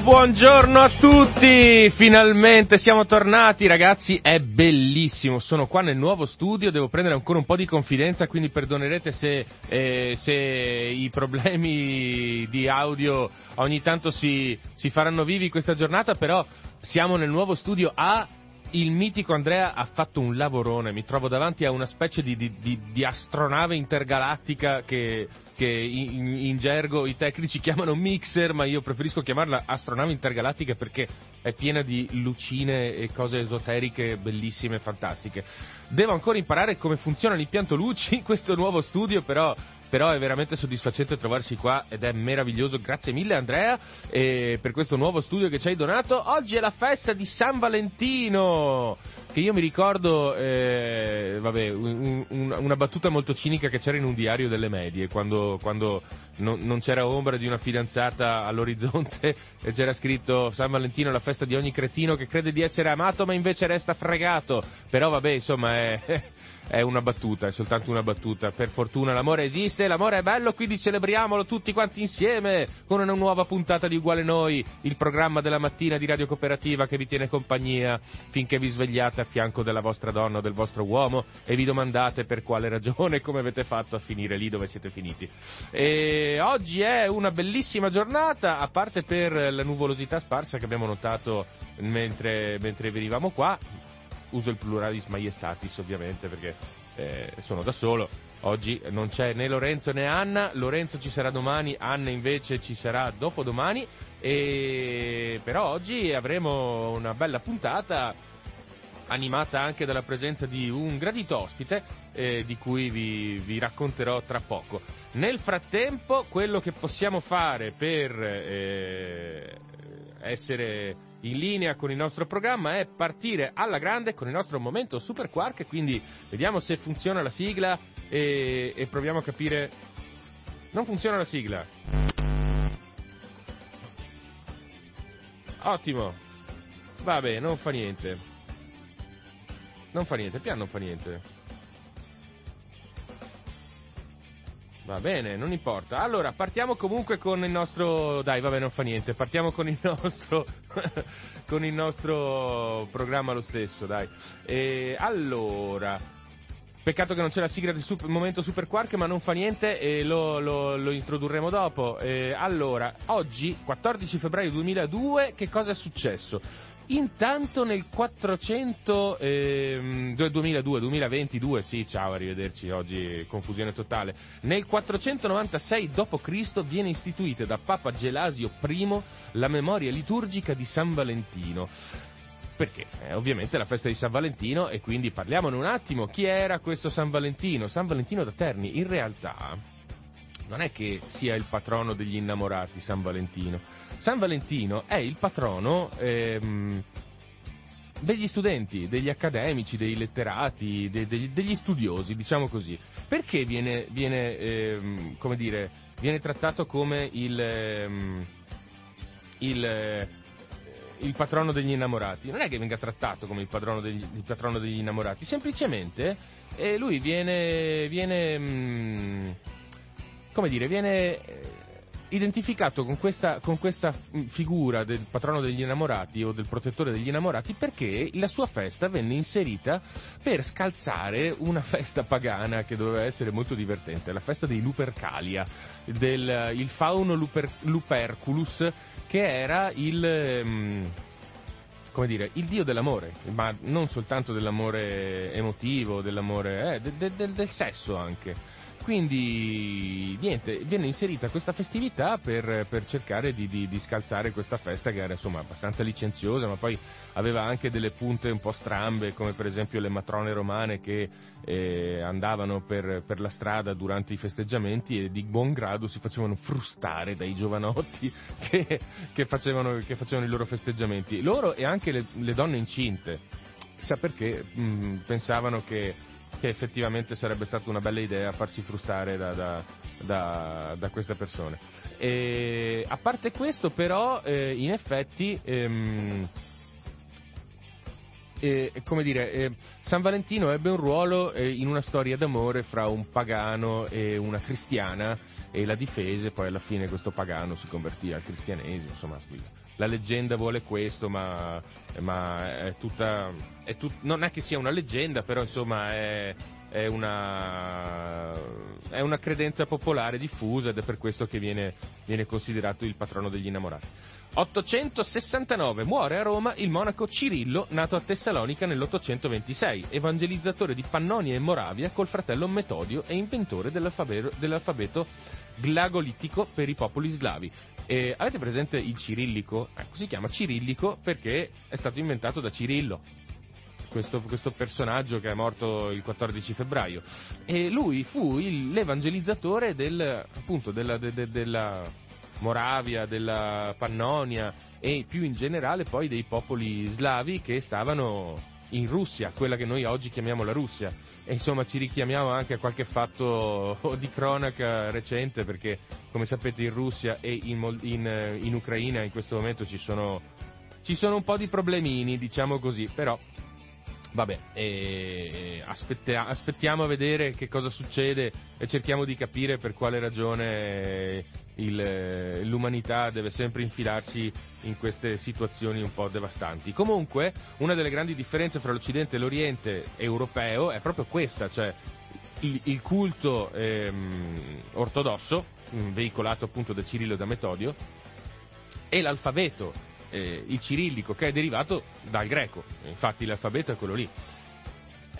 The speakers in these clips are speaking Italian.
Buongiorno a tutti! Finalmente siamo tornati, ragazzi, è bellissimo. Sono qua nel nuovo studio, devo prendere ancora un po' di confidenza, quindi perdonerete se, eh, se i problemi di audio ogni tanto si, si faranno vivi questa giornata, però siamo nel nuovo studio A il mitico Andrea ha fatto un lavorone, mi trovo davanti a una specie di, di, di, di astronave intergalattica che, che in, in, gergo i tecnici chiamano mixer, ma io preferisco chiamarla astronave intergalattica perché è piena di lucine e cose esoteriche bellissime e fantastiche. Devo ancora imparare come funziona l'impianto luci in questo nuovo studio, però però è veramente soddisfacente trovarsi qua ed è meraviglioso. Grazie mille Andrea eh, per questo nuovo studio che ci hai donato. Oggi è la festa di San Valentino, che io mi ricordo, eh, vabbè, un, un, una battuta molto cinica che c'era in un diario delle medie, quando, quando non, non, c'era ombra di una fidanzata all'orizzonte e c'era scritto San Valentino, la festa di ogni cretino che crede di essere amato ma invece resta fregato. Però vabbè, insomma, è è una battuta, è soltanto una battuta. Per fortuna l'amore esiste, l'amore è bello, quindi celebriamolo tutti quanti insieme con una nuova puntata di Uguale Noi, il programma della mattina di Radio Cooperativa che vi tiene compagnia finché vi svegliate a fianco della vostra donna o del vostro uomo e vi domandate per quale ragione come avete fatto a finire lì dove siete finiti. E oggi è una bellissima giornata, a parte per la nuvolosità sparsa che abbiamo notato mentre, mentre venivamo qua, uso il pluralis maiestatis ovviamente perché eh, sono da solo. Oggi non c'è né Lorenzo né Anna, Lorenzo ci sarà domani, Anna invece ci sarà dopodomani, e... però oggi avremo una bella puntata animata anche dalla presenza di un gradito ospite eh, di cui vi, vi, racconterò tra poco. Nel frattempo quello che possiamo fare per eh, essere in linea con il nostro programma è partire alla grande con il nostro momento Super Quark, quindi vediamo se funziona la sigla e, e proviamo a capire... Non funziona la sigla. Ottimo. Vabbè, non fa niente. Non fa niente, piano non fa niente. Va bene, non importa. Allora, partiamo comunque con il nostro... Dai, vabbè, non fa niente. Partiamo con il nostro... con il nostro programma lo stesso, dai. E allora... Peccato che non c'è la sigla del super, momento Super Quark, ma non fa niente e lo, lo, lo introdurremo dopo. E allora, oggi, 14 febbraio 2002, che cosa è successo? Intanto nel 400, ehm, 2002, 2022, sì, ciao, arrivederci, oggi confusione totale. Nel 496 d.C. viene istituita da Papa Gelasio I la memoria liturgica di San Valentino. Perché? Eh, ovviamente è la festa di San Valentino e quindi parliamone un attimo. Chi era questo San Valentino? San Valentino da Terni, in realtà non è che sia il patrono degli innamorati San Valentino. San Valentino è il patrono ehm, degli studenti, degli accademici, dei letterati, de, de, degli studiosi, diciamo così. Perché viene, viene, ehm, come dire, viene trattato come il, ehm, il, eh, il, patrono degli innamorati? Non è che venga trattato come il, degli, il patrono degli innamorati, semplicemente eh, lui viene, viene mh, mm, come dire, viene eh, identificato con questa, con questa, figura del patrono degli innamorati o del protettore degli innamorati perché la sua festa venne inserita per scalzare una festa pagana che doveva essere molto divertente, la festa dei Lupercalia, del il fauno Luper, Luperculus che era il... Um, come dire, il dio dell'amore, ma non soltanto dell'amore emotivo, dell'amore, eh, de, de, del sesso anche quindi niente, viene inserita questa festività per, per cercare di, di, di, scalzare questa festa che era insomma abbastanza licenziosa, ma poi aveva anche delle punte un po' strambe, come per esempio le matrone romane che eh, andavano per, per, la strada durante i festeggiamenti e di buon grado si facevano frustare dai giovanotti che, che, facevano, che facevano, i loro festeggiamenti. Loro e anche le, le donne incinte, chissà perché mh, pensavano che che effettivamente sarebbe stata una bella idea farsi frustare da, da, da, da queste persone. E, a parte questo, però, eh, in effetti. Ehm, eh, come dire, eh, San Valentino ebbe un ruolo eh, in una storia d'amore fra un pagano e una cristiana e la difese, poi alla fine questo pagano si convertì al cristianesimo, insomma, la leggenda vuole questo, ma, ma è tutta, è tut, non è che sia una leggenda, però insomma è, è, una, è una credenza popolare diffusa ed è per questo che viene, viene considerato il patrono degli innamorati. 869 muore a Roma il monaco Cirillo, nato a Tessalonica nell'826, evangelizzatore di Pannonia e Moravia col fratello Metodio e inventore dell'alfabeto, glagolitico per i popoli slavi. E avete presente il cirillico? Ecco, si chiama cirillico perché è stato inventato da Cirillo. Questo, questo, personaggio che è morto il 14 febbraio. E lui fu il, l'evangelizzatore del, appunto, della, de, de, della Moravia, della Pannonia e più in generale poi dei popoli slavi che stavano in Russia, quella che noi oggi chiamiamo la Russia. E insomma ci richiamiamo anche a qualche fatto di cronaca recente perché come sapete in Russia e in, in, in Ucraina in questo momento ci sono, ci sono un po' di problemini, diciamo così, però Vabbè, eh, aspettia, aspettiamo a vedere che cosa succede e cerchiamo di capire per quale ragione il, l'umanità deve sempre infilarsi in queste situazioni un po' devastanti. Comunque, una delle grandi differenze fra l'Occidente e l'Oriente europeo è proprio questa, cioè il, il culto ehm, ortodosso, veicolato appunto da Cirillo e da Metodio, e l'alfabeto eh, il cirillico che è derivato dal greco, infatti l'alfabeto è quello lì.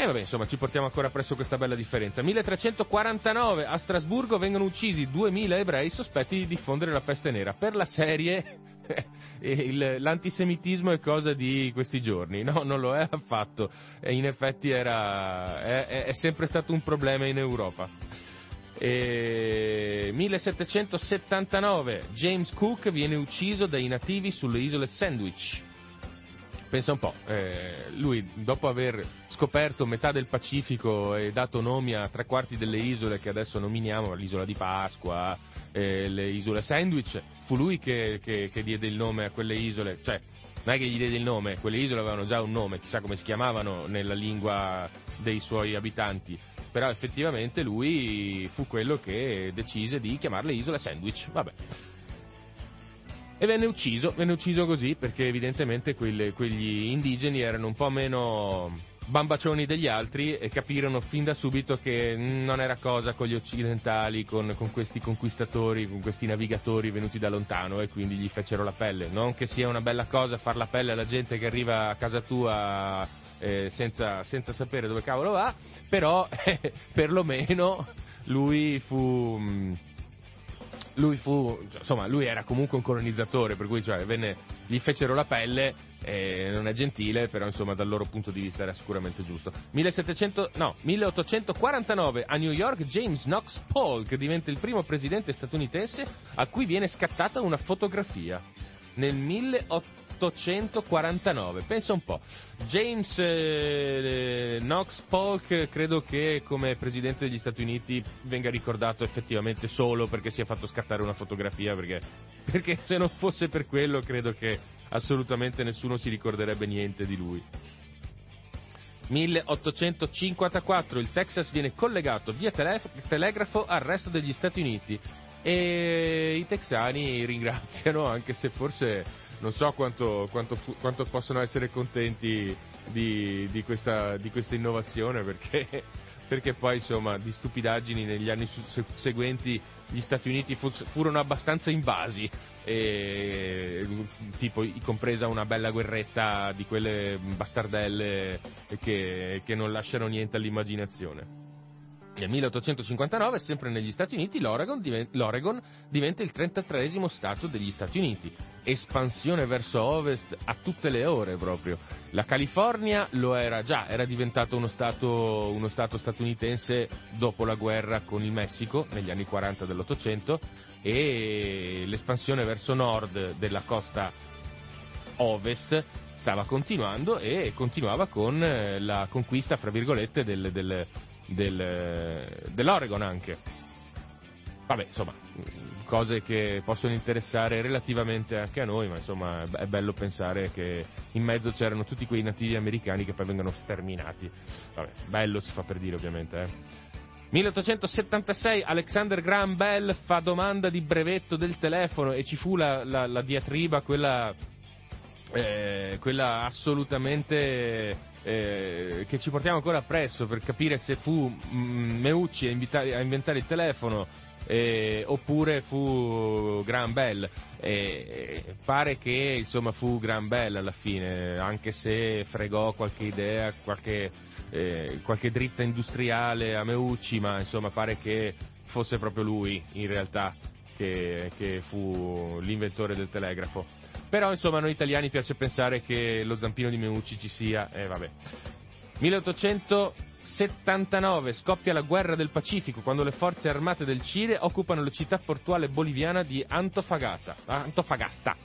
E vabbè, insomma, ci portiamo ancora presso questa bella differenza. 1349 a Strasburgo vengono uccisi 2000 ebrei sospetti di diffondere la peste nera. Per la serie il, l'antisemitismo è cosa di questi giorni, no, non lo è affatto. E in effetti era, è, è sempre stato un problema in Europa. E 1779 James Cook viene ucciso dai nativi sulle isole Sandwich. Pensa un po', eh, lui dopo aver scoperto metà del Pacifico e dato nomi a tre quarti delle isole che adesso nominiamo, l'isola di Pasqua, eh, le isole Sandwich, fu lui che, che, che diede il nome a quelle isole, cioè non è che gli diede il nome, quelle isole avevano già un nome, chissà come si chiamavano nella lingua dei suoi abitanti, però effettivamente lui fu quello che decise di chiamarle isole sandwich, vabbè. E venne ucciso, venne ucciso così perché evidentemente quelle, quegli indigeni erano un po' meno bambacioni degli altri e capirono fin da subito che non era cosa con gli occidentali, con, con, questi conquistatori, con questi navigatori venuti da lontano e quindi gli fecero la pelle. Non che sia una bella cosa far la pelle alla gente che arriva a casa tua eh, senza, senza, sapere dove cavolo va, però eh, perlomeno lui fu... Mm, lui fu, insomma, lui era comunque un colonizzatore, per cui cioè, venne, gli fecero la pelle, eh, non è gentile, però insomma dal loro punto di vista era sicuramente giusto. 1700, no, 1849 a New York James Knox Polk diventa il primo presidente statunitense a cui viene scattata una fotografia. Nel 1800 1849. Pensa un po'. James eh, Knox Polk credo che come presidente degli Stati Uniti venga ricordato effettivamente solo perché si è fatto scattare una fotografia perché, perché se non fosse per quello credo che assolutamente nessuno si ricorderebbe niente di lui. 1854 il Texas viene collegato via telef- telegrafo al resto degli Stati Uniti e i texani ringraziano anche se forse non so quanto, quanto, quanto possono essere contenti di, di, questa, di questa, innovazione perché, perché, poi insomma di stupidaggini negli anni seguenti gli Stati Uniti fu, furono abbastanza invasi e, tipo compresa una bella guerretta di quelle bastardelle che, che non lasciano niente all'immaginazione Nel 1859, sempre negli Stati Uniti, l'Oregon, diven- l'Oregon diventa il 33 stato degli Stati Uniti. Espansione verso ovest a tutte le ore proprio. La California lo era già, era diventato uno stato, uno stato statunitense dopo la guerra con il Messico negli anni 40 dell'Ottocento e l'espansione verso nord della costa ovest stava continuando e continuava con eh, la conquista, fra virgolette, del, del, del, dell'Oregon anche. Vabbè, insomma, cose che possono interessare relativamente anche a noi, ma insomma è bello pensare che in mezzo c'erano tutti quei nativi americani che poi vengono sterminati. Vabbè, bello si fa per dire ovviamente, eh. 1876 Alexander Graham Bell fa domanda di brevetto del telefono e ci fu la, la, la diatriba, quella, eh, quella assolutamente eh, che ci portiamo ancora appresso per capire se fu mm, Meucci a, invitare, a, inventare il telefono eh, oppure fu Graham Bell. Eh, pare che insomma fu Graham Bell alla fine, anche se fregò qualche idea, qualche eh, qualche dritta industriale a Meucci, ma insomma pare che fosse proprio lui in realtà che, che fu l'inventore del telegrafo. Però insomma a noi italiani piace pensare che lo zampino di Meucci ci sia, e eh, vabbè. 1879 scoppia la guerra del Pacifico quando le forze armate del Cile occupano la città portuale boliviana di Antofagasta. Antofagasta.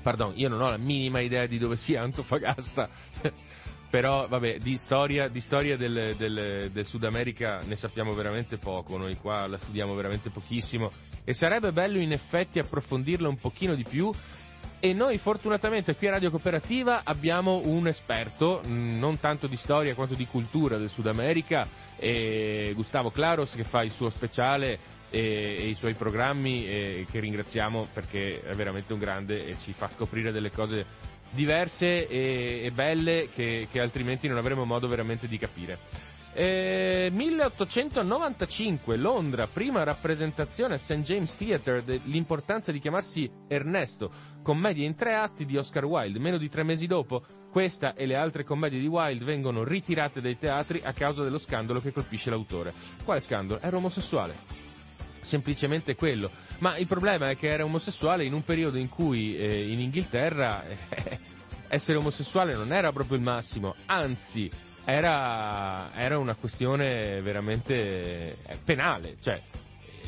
Pardon, io non ho la minima idea di dove sia Antofagasta. però vabbè, di storia, di storia del, del, del, Sud America ne sappiamo veramente poco, noi qua la studiamo veramente pochissimo e sarebbe bello in effetti approfondirla un pochino di più e noi fortunatamente qui a Radio Cooperativa abbiamo un esperto, mm, non tanto di storia quanto di cultura del Sud America, Gustavo Claros che fa il suo speciale e, e, i suoi programmi e che ringraziamo perché è veramente un grande e ci fa scoprire delle cose diverse e, e belle che, che, altrimenti non avremo modo veramente di capire. Eh, 1895, Londra, prima rappresentazione a St. James Theatre dell'importanza di chiamarsi Ernesto, commedia in tre atti di Oscar Wilde. Meno di tre mesi dopo, questa e le altre commedie di Wilde vengono ritirate dai teatri a causa dello scandalo che colpisce l'autore. Quale scandalo? Era omosessuale semplicemente quello. Ma il problema è che era omosessuale in un periodo in cui eh, in Inghilterra eh, essere omosessuale non era proprio il massimo, anzi era, era una questione veramente eh, penale. Cioè,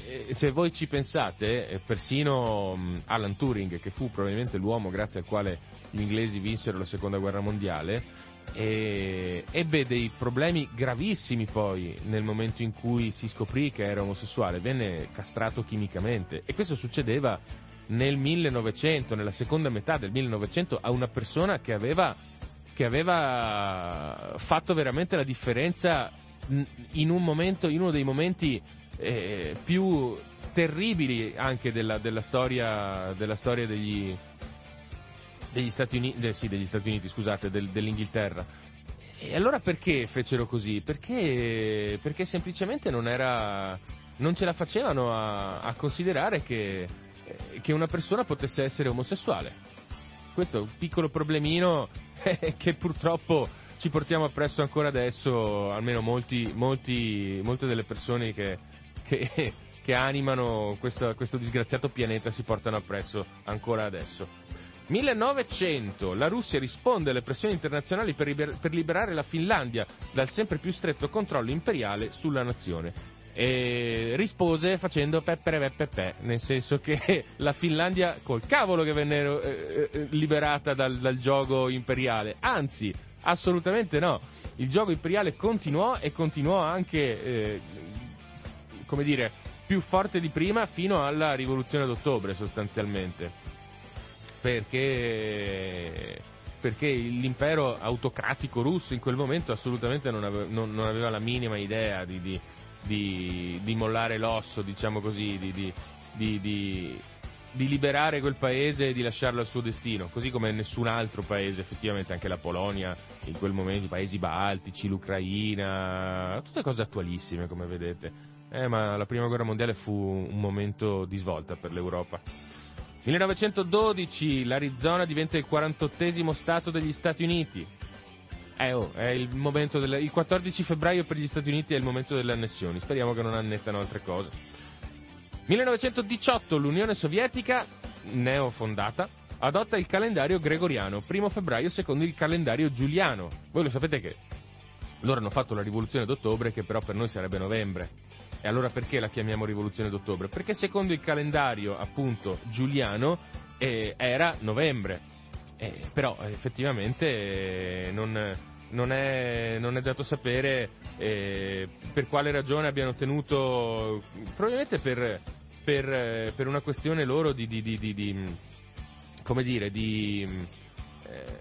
eh, se voi ci pensate, eh, persino mm, Alan Turing, che fu probabilmente l'uomo grazie al quale gli inglesi vinsero la seconda guerra mondiale, ebbe dei problemi gravissimi poi nel momento in cui si scoprì che era omosessuale, venne castrato chimicamente e questo succedeva nel 1900, nella seconda metà del 1900 a una persona che aveva, che aveva fatto veramente la differenza in, un momento, in uno dei momenti eh, più terribili anche della, della, storia, della storia degli, degli Stati Uniti, eh, sì, degli Stati Uniti, scusate, del, dell'Inghilterra. E allora perché fecero così? Perché, perché semplicemente non, era, non ce la facevano a, a considerare che, eh, che, una persona potesse essere omosessuale. Questo è un piccolo problemino che purtroppo ci portiamo appresso ancora adesso, almeno molti, molti, molte delle persone che, che, che animano questo, questo disgraziato pianeta si portano appresso ancora adesso. 1900 la Russia risponde alle pressioni internazionali per, liber- per liberare la Finlandia dal sempre più stretto controllo imperiale sulla nazione e rispose facendo peppere peppe, nel senso che la Finlandia col cavolo che venne eh, eh, liberata dal, dal, gioco imperiale, anzi assolutamente no, il gioco imperiale continuò e continuò anche, eh, come dire, più forte di prima fino alla rivoluzione d'ottobre sostanzialmente. Perché, perché l'impero autocratico russo in quel momento assolutamente non aveva, non, non aveva la minima idea di, di, di, di, mollare l'osso, diciamo così, di, di liberare quel paese e di lasciarlo al suo destino, così come nessun altro paese, effettivamente anche la Polonia, in quel momento, i paesi baltici, l'Ucraina, tutte cose attualissime come vedete. Eh, ma la prima guerra mondiale fu un momento di svolta per l'Europa. 1912 l'Arizona diventa il 48 stato degli Stati Uniti. Eh, oh, il momento del, il 14 febbraio per gli Stati Uniti è il momento delle annessioni. Speriamo che non annettano altre cose. 1918 l'Unione Sovietica, neofondata, adotta il calendario gregoriano, primo febbraio secondo il calendario giuliano. Voi lo sapete che loro hanno fatto la rivoluzione d'ottobre che però per noi sarebbe novembre. E allora perché la chiamiamo rivoluzione d'ottobre? Perché secondo il calendario appunto giuliano eh, era novembre. Eh, però effettivamente eh, non, non, è, non, è, dato sapere eh, per quale ragione abbiano tenuto, probabilmente per, per, per una questione loro di, di, di, di come dire, di, eh,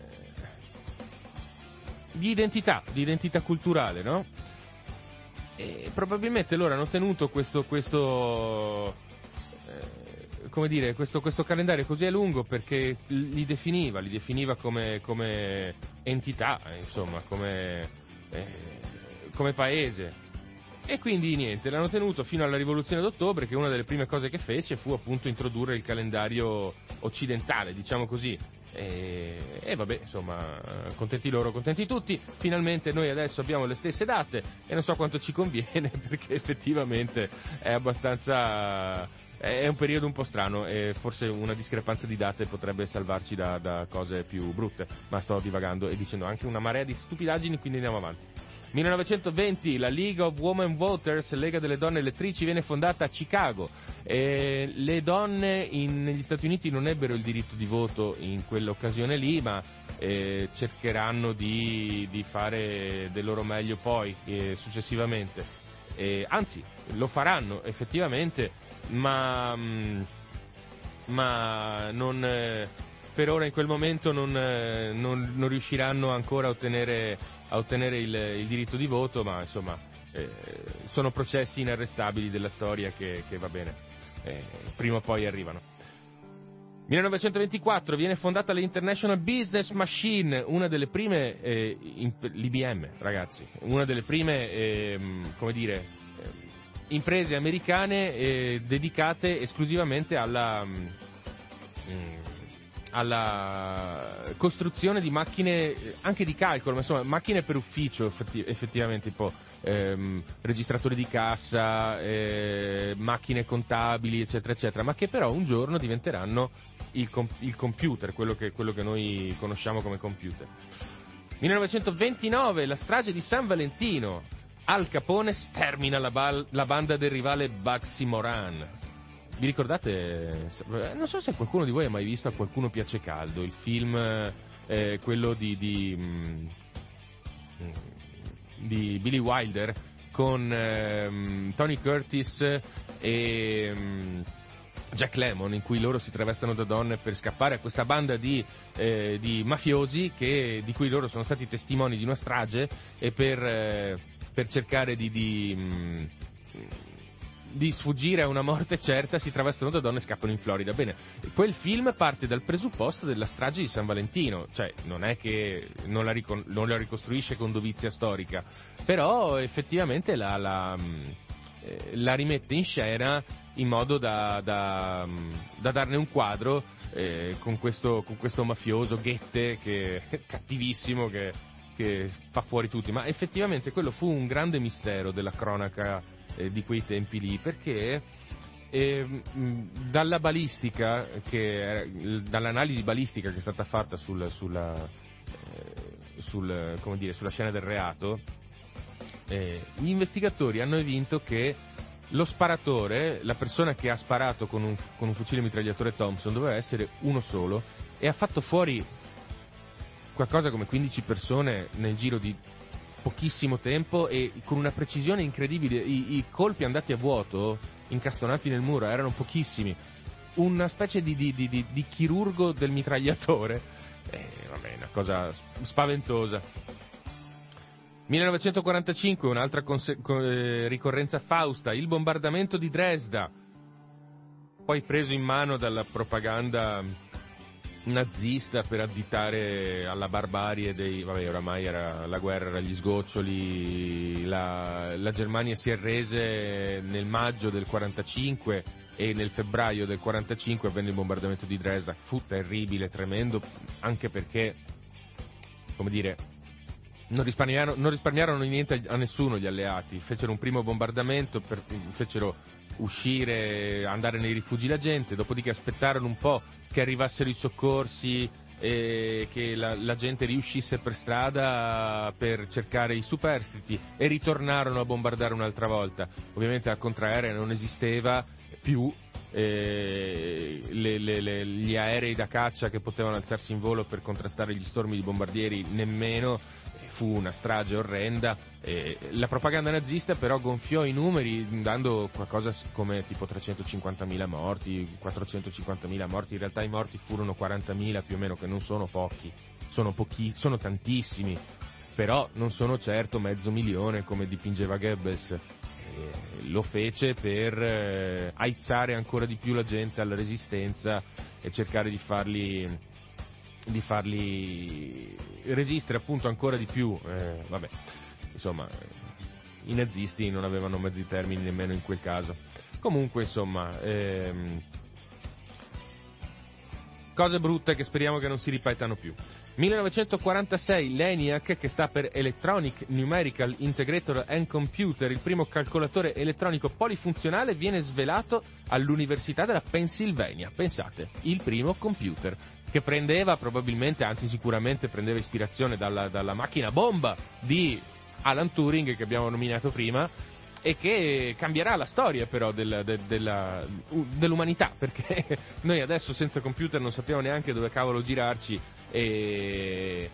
di identità, di identità culturale, no? E probabilmente loro hanno tenuto questo, questo eh, come dire, questo, questo, calendario così a lungo perché li definiva, li definiva come, come entità, insomma, come, eh, come paese. E quindi niente, l'hanno tenuto fino alla rivoluzione d'ottobre, che una delle prime cose che fece fu appunto introdurre il calendario occidentale, diciamo così. E, e, vabbè, insomma, contenti loro, contenti tutti. Finalmente noi adesso abbiamo le stesse date e non so quanto ci conviene perché effettivamente è abbastanza. È un periodo un po' strano e forse una discrepanza di date potrebbe salvarci da, da cose più brutte. Ma sto divagando e dicendo anche una marea di stupidaggini, quindi andiamo avanti. 1920 la League of Women Voters, Lega delle Donne Elettrici, viene fondata a Chicago. E le donne in, negli Stati Uniti non ebbero il diritto di voto in quell'occasione lì, ma eh, cercheranno di, di, fare del loro meglio poi, eh, successivamente. Eh, anzi, lo faranno effettivamente, ma, mm, ma non eh, per ora in quel momento non, eh, non, non riusciranno ancora a ottenere, a ottenere il, il, diritto di voto, ma insomma eh, sono processi inarrestabili della storia che, che va bene, eh, prima o poi arrivano. 1924 viene fondata l'International Business Machine, una delle prime, eh, in, l'IBM ragazzi, una delle prime, ehm, come dire, eh, imprese americane eh, dedicate esclusivamente alla, mh, mm, alla costruzione di macchine anche di calcolo, ma insomma macchine per ufficio effetti, effettivamente, tipo ehm, registratori di cassa, eh, macchine contabili, eccetera, eccetera, ma che però un giorno diventeranno il, com- il computer, quello che, quello che noi conosciamo come computer. 1929, la strage di San Valentino. Al Capone stermina la, bal- la banda del rivale Bugsy Moran. Vi ricordate? Eh, non so se qualcuno di voi ha mai visto A qualcuno piace caldo, il film, eh, quello di, di, mm, di, Billy Wilder con eh, Tony Curtis e um, Jack Lemon, in cui loro si travestono da donne per scappare a questa banda di, eh, di mafiosi che, di cui loro sono stati testimoni di una strage e per, eh, per cercare di, di um, di sfuggire a una morte certa si travestono da donne e scappano in Florida. Bene, quel film parte dal presupposto della strage di San Valentino, cioè non è che non la, ricon- non la ricostruisce con dovizia storica, però effettivamente la, la, eh, la rimette in scena in modo da, da, da darne un quadro eh, con, questo, con, questo, mafioso Ghette che cattivissimo che, che fa fuori tutti, ma effettivamente quello fu un grande mistero della cronaca eh, di quei tempi lì, perché eh, dalla balistica, che, dall'analisi balistica che è stata fatta sul, sulla, eh, sul, dire, sulla, scena del reato, eh, gli investigatori hanno evinto che lo sparatore, la persona che ha sparato con un, con un fucile mitragliatore Thompson, doveva essere uno solo e ha fatto fuori qualcosa come 15 persone nel giro di pochissimo tempo e con una precisione incredibile. I, I, colpi andati a vuoto, incastonati nel muro, erano pochissimi. Una specie di, di, di, di chirurgo del mitragliatore. Eh, vabbè, una cosa spaventosa. 1945, un'altra conse- eh, ricorrenza fausta, il bombardamento di Dresda, poi preso in mano dalla propaganda nazista per additare alla barbarie dei... vabbè oramai era la guerra, era gli sgoccioli, la, la Germania si arrese nel maggio del 45 e nel febbraio del 45 avvenne il bombardamento di Dresda, fu terribile, tremendo, anche perché, come dire, non risparmiarono, non risparmiarono niente a nessuno gli alleati, fecero un primo bombardamento, per, fecero uscire, andare nei rifugi la gente, dopodiché aspettarono un po' che arrivassero i soccorsi e che la, la, gente riuscisse per strada per cercare i superstiti e ritornarono a bombardare un'altra volta. Ovviamente la contraerea non esisteva più, eh, le, le, le, gli aerei da caccia che potevano alzarsi in volo per contrastare gli stormi di bombardieri nemmeno, fu una strage orrenda. Eh, la propaganda nazista però gonfiò i numeri dando qualcosa come tipo 350.000 morti, 450.000 morti, in realtà i morti furono 40.000 più o meno, che non sono pochi, sono, pochi, sono tantissimi, però non sono certo mezzo milione come dipingeva Goebbels. Eh, lo fece per eh, aizzare ancora di più la gente alla resistenza e cercare di farli di farli resistere appunto ancora di più. Eh, vabbè, insomma, i nazisti non avevano mezzi termini nemmeno in quel caso. Comunque, insomma, ehm, cose brutte che speriamo che non si ripetano più. 1946 l'ENIAC, che sta per Electronic Numerical Integrator and Computer, il primo calcolatore elettronico polifunzionale, viene svelato all'Università della Pennsylvania. Pensate, il primo computer che prendeva probabilmente, anzi sicuramente prendeva ispirazione dalla, dalla macchina bomba di Alan Turing che abbiamo nominato prima e che cambierà la storia però del, de, della, dell'umanità perché noi adesso senza computer non sappiamo neanche dove cavolo girarci e,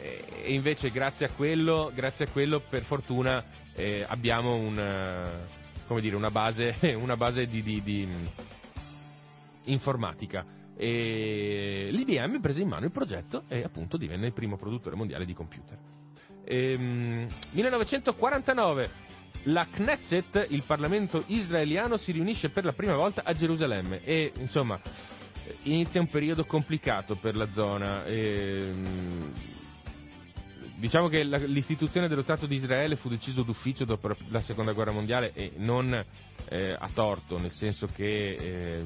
e invece grazie a quello, grazie a quello per fortuna eh, abbiamo una, dire, una, base, una base di, di, di informatica e l'IBM prese in mano il progetto e appunto divenne il primo produttore mondiale di computer. Ehm, 1949 la Knesset, il Parlamento israeliano, si riunisce per la prima volta a Gerusalemme e insomma inizia un periodo complicato per la zona. Ehm, diciamo che la, l'istituzione dello Stato di Israele fu deciso d'ufficio dopo la seconda guerra mondiale e non eh, a torto, nel senso che eh,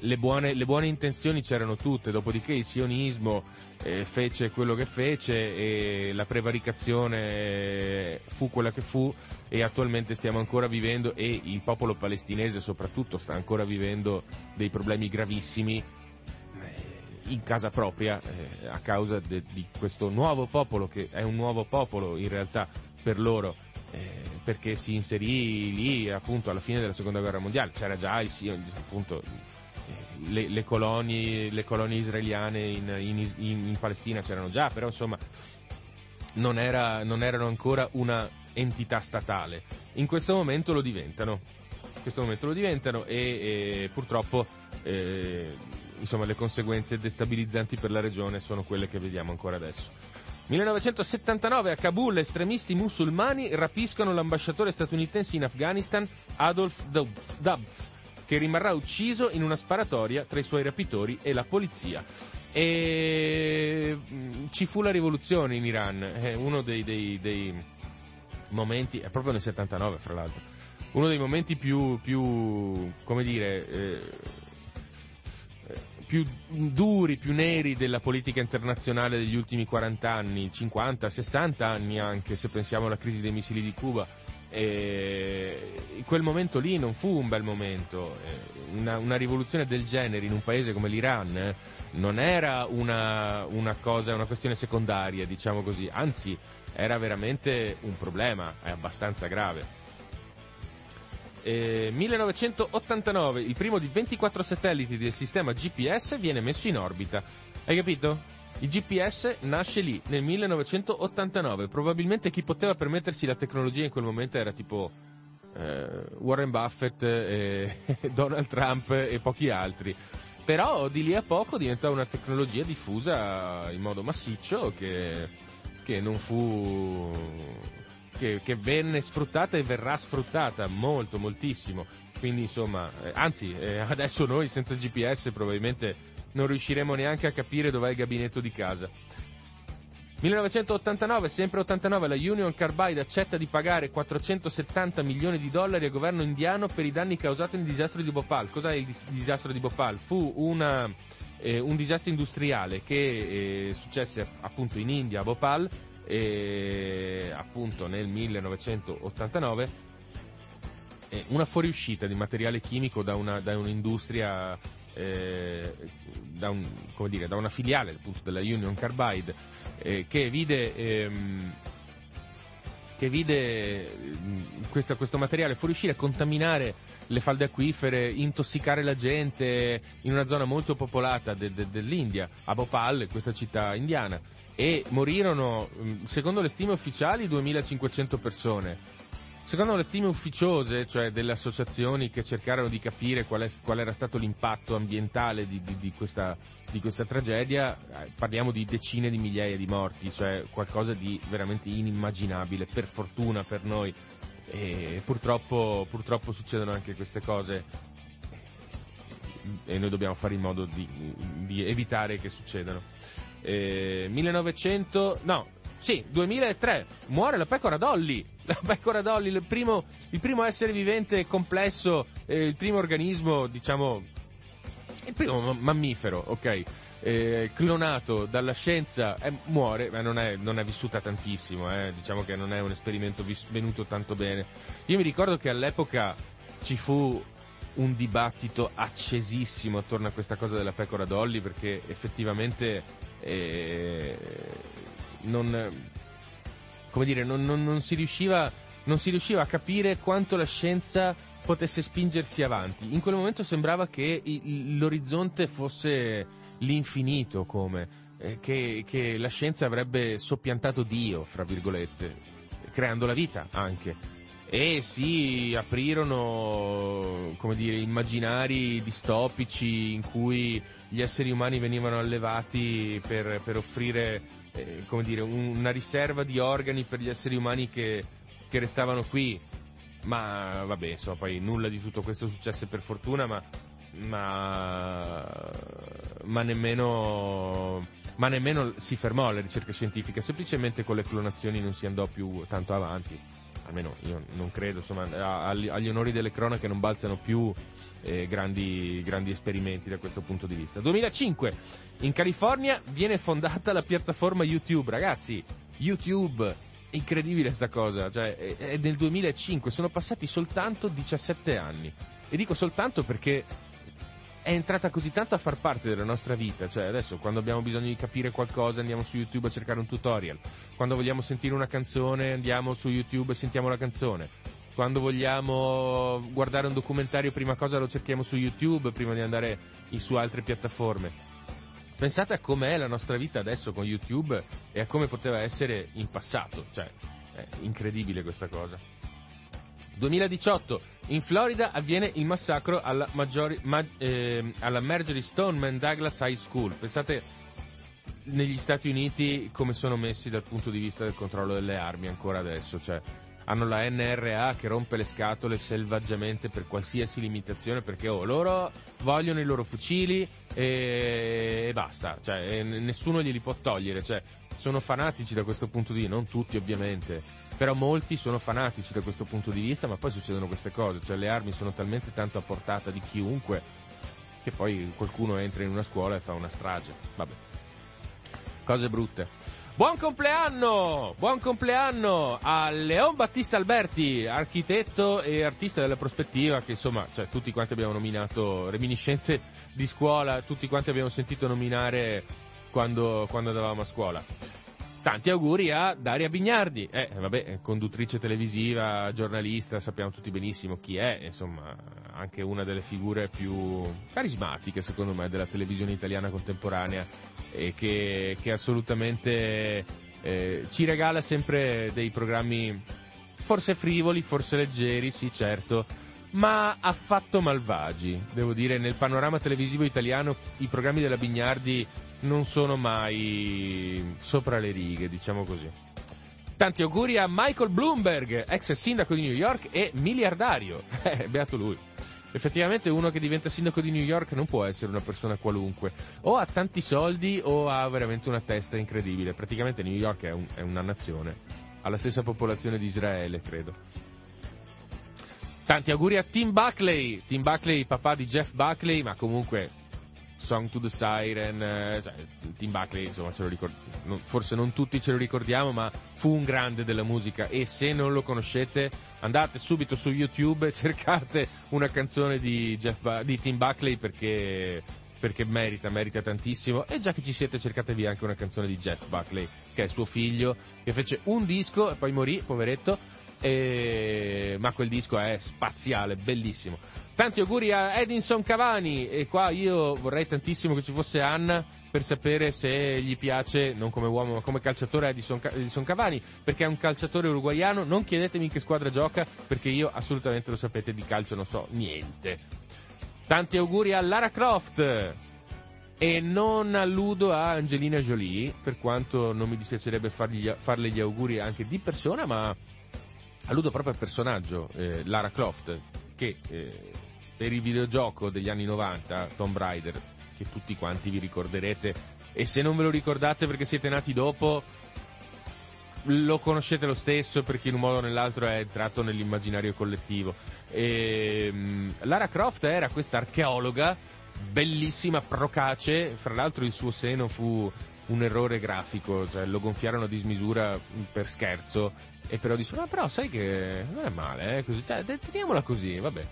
le buone, le buone, intenzioni c'erano tutte, dopodiché il sionismo eh, fece quello che fece e la prevaricazione fu quella che fu e attualmente stiamo ancora vivendo e il popolo palestinese soprattutto sta ancora vivendo dei problemi gravissimi eh, in casa propria eh, a causa de, di questo nuovo popolo che è un nuovo popolo in realtà per loro eh, perché si inserì lì appunto alla fine della seconda guerra mondiale. C'era già il, appunto le, le, colonie, le colonie, israeliane in, in, in, in, Palestina c'erano già, però insomma non, era, non erano ancora una entità statale. In questo momento lo diventano. In questo momento lo diventano e, e purtroppo eh, insomma, le conseguenze destabilizzanti per la regione sono quelle che vediamo ancora adesso. 1979 a Kabul estremisti musulmani rapiscono l'ambasciatore statunitense in Afghanistan Adolf Dubs che rimarrà ucciso in una sparatoria tra i suoi rapitori e la polizia. E mm, ci fu la rivoluzione in Iran, è uno dei, dei, dei momenti, è proprio nel 79 fra l'altro, uno dei momenti più, più come dire, eh, eh più duri, più neri della politica internazionale degli ultimi 40 anni, 50, 60 anni anche, se pensiamo alla crisi dei missili di Cuba e quel momento lì non fu un bel momento, una, una rivoluzione del genere in un paese come l'Iran eh, non era una, una, cosa, una questione secondaria, diciamo così, anzi era veramente un problema, è abbastanza grave. Eh, 1989, il primo di 24 satelliti del sistema GPS viene messo in orbita. Hai capito? Il GPS nasce lì, nel 1989. Probabilmente chi poteva permettersi la tecnologia in quel momento era tipo eh, Warren Buffett, e Donald Trump e pochi altri. Però di lì a poco diventò una tecnologia diffusa in modo massiccio che, che non fu... Che, che, venne sfruttata e verrà sfruttata molto, moltissimo. Quindi insomma, eh, anzi, eh, adesso noi senza GPS probabilmente non riusciremo neanche a capire dov'è il gabinetto di casa. 1989, sempre 89, la Union Carbide accetta di pagare 470 milioni di dollari al governo indiano per i danni causati nel disastro di Bhopal. Cos'è il disastro di Bhopal? Fu una, eh, un disastro industriale che eh, successe appunto in India, a Bhopal, eh, appunto nel 1989, eh, una fuoriuscita di materiale chimico da, una, da un'industria, eh, da, un, dire, da, una filiale appunto, della Union Carbide, eh, che vide ehm, che vide questa, questo materiale fuoriuscire a contaminare le falde acquifere, intossicare la gente in una zona molto popolata de, de, dell'India, a Bhopal, questa città indiana, e morirono, secondo le stime ufficiali, 2500 persone. Secondo le stime ufficiose, cioè delle associazioni che cercarono di capire qual, è, qual era stato l'impatto ambientale di, di, di, questa, di, questa, tragedia, eh, parliamo di decine di migliaia di morti, cioè qualcosa di veramente inimmaginabile, per fortuna per noi. E purtroppo, purtroppo succedono anche queste cose e noi dobbiamo fare in modo di, evitare che succedano. Eh, 1900, no, sì, 2003, muore la pecora Dolly. La pecora Dolly, il primo, il primo essere vivente complesso, eh, il primo organismo, diciamo, il primo mammifero, ok? Eh, clonato dalla scienza, eh, muore, ma non è, non è, vissuta tantissimo, eh, diciamo che non è un esperimento vis- venuto tanto bene. Io mi ricordo che all'epoca ci fu un dibattito accesissimo attorno a questa cosa della pecora Dolly perché effettivamente eh, non, come dire, non, non, non, si riusciva, non si riusciva a capire quanto la scienza potesse spingersi avanti. In quel momento sembrava che l'orizzonte fosse l'infinito, come, eh, che, che la scienza avrebbe soppiantato Dio, fra virgolette, creando la vita anche e si aprirono come dire, immaginari distopici in cui gli esseri umani venivano allevati per, per offrire eh, come dire, una riserva di organi per gli esseri umani che, che restavano qui. Ma vabbè, insomma, poi nulla di tutto questo successe per fortuna, ma, ma, ma, nemmeno, ma nemmeno si fermò la ricerca scientifica, semplicemente con le clonazioni non si andò più tanto avanti. Almeno io non credo, insomma, agli, onori delle cronache non balzano più eh, grandi, grandi, esperimenti da questo punto di vista. 2005, in California viene fondata la piattaforma YouTube, ragazzi, YouTube, incredibile sta cosa, cioè è, è del 2005, sono passati soltanto 17 anni. E dico soltanto perché è entrata così tanto a far parte della nostra vita, cioè adesso quando abbiamo bisogno di capire qualcosa andiamo su YouTube a cercare un tutorial, quando vogliamo sentire una canzone andiamo su YouTube e sentiamo la canzone, quando vogliamo guardare un documentario prima cosa lo cerchiamo su YouTube prima di andare su altre piattaforme. Pensate a com'è la nostra vita adesso con YouTube e a come poteva essere in passato, cioè è incredibile questa cosa. 2018 in Florida avviene il massacro alla, maggiori, ma, eh, alla Marjorie Stoneman Douglas High School. Pensate negli Stati Uniti come sono messi dal punto di vista del controllo delle armi ancora adesso, cioè hanno la NRA che rompe le scatole selvaggiamente per qualsiasi limitazione perché oh, loro vogliono i loro fucili e, e basta, cioè, e nessuno glieli può togliere, cioè, sono fanatici da questo punto di vista, non tutti ovviamente, però molti sono fanatici da questo punto di vista, ma poi succedono queste cose, cioè le armi sono talmente tanto a portata di chiunque che poi qualcuno entra in una scuola e fa una strage, vabbè, cose brutte. Buon compleanno! Buon compleanno a Leon Battista Alberti, architetto e artista della prospettiva, che insomma, cioè, tutti quanti abbiamo nominato reminiscenze di scuola, tutti quanti abbiamo sentito nominare quando, quando andavamo a scuola. Tanti auguri a Daria Bignardi, eh, vabbè, conduttrice televisiva, giornalista, sappiamo tutti benissimo chi è, insomma, anche una delle figure più carismatiche, secondo me, della televisione italiana contemporanea e che, che assolutamente eh, ci regala sempre dei programmi forse frivoli, forse leggeri, sì, certo, ma affatto malvagi. Devo dire, nel panorama televisivo italiano i programmi della Bignardi non sono mai sopra le righe, diciamo così. Tanti auguri a Michael Bloomberg, ex sindaco di New York e miliardario. Eh, beato lui. Effettivamente uno che diventa sindaco di New York non può essere una persona qualunque. O ha tanti soldi o ha veramente una testa incredibile. Praticamente New York è, un, è una nazione. Ha la stessa popolazione di Israele, credo. Tanti auguri a Tim Buckley. Tim Buckley, papà di Jeff Buckley, ma comunque Song to the Siren, eh, cioè, Tim Buckley, insomma, ce lo ricord- forse non tutti ce lo ricordiamo, ma fu un grande della musica e se non lo conoscete andate subito su YouTube e cercate una canzone di, Jeff di Tim Buckley perché perché merita, merita tantissimo. E già che ci siete, cercatevi anche una canzone di Jeff Buckley, che è suo figlio, che fece un disco e poi morì, poveretto. E... Ma quel disco è spaziale, bellissimo. Tanti auguri a Edinson Cavani. E qua io vorrei tantissimo che ci fosse Anna per sapere se gli piace, non come uomo ma come calciatore, Edison, Cavani, perché è un calciatore uruguaiano. Non chiedetemi in che squadra gioca, perché io assolutamente lo sapete di calcio non so niente. Tanti auguri a Lara Croft e non alludo a Angelina Jolie, per quanto non mi dispiacerebbe fargli, farle gli auguri anche di persona, ma alludo proprio al personaggio, eh, Lara Croft, che eh, per il videogioco degli anni 90, Tomb Raider, che tutti quanti vi ricorderete, e se non ve lo ricordate perché siete nati dopo, lo conoscete lo stesso perché in un modo o nell'altro è entrato nell'immaginario collettivo. E, um, Lara Croft era questa archeologa bellissima, procace, fra l'altro il suo seno fu un errore grafico, cioè lo gonfiarono a dismisura per scherzo e però disse no però sai che non è male, eh, così, cioè, teniamola così, vabbè.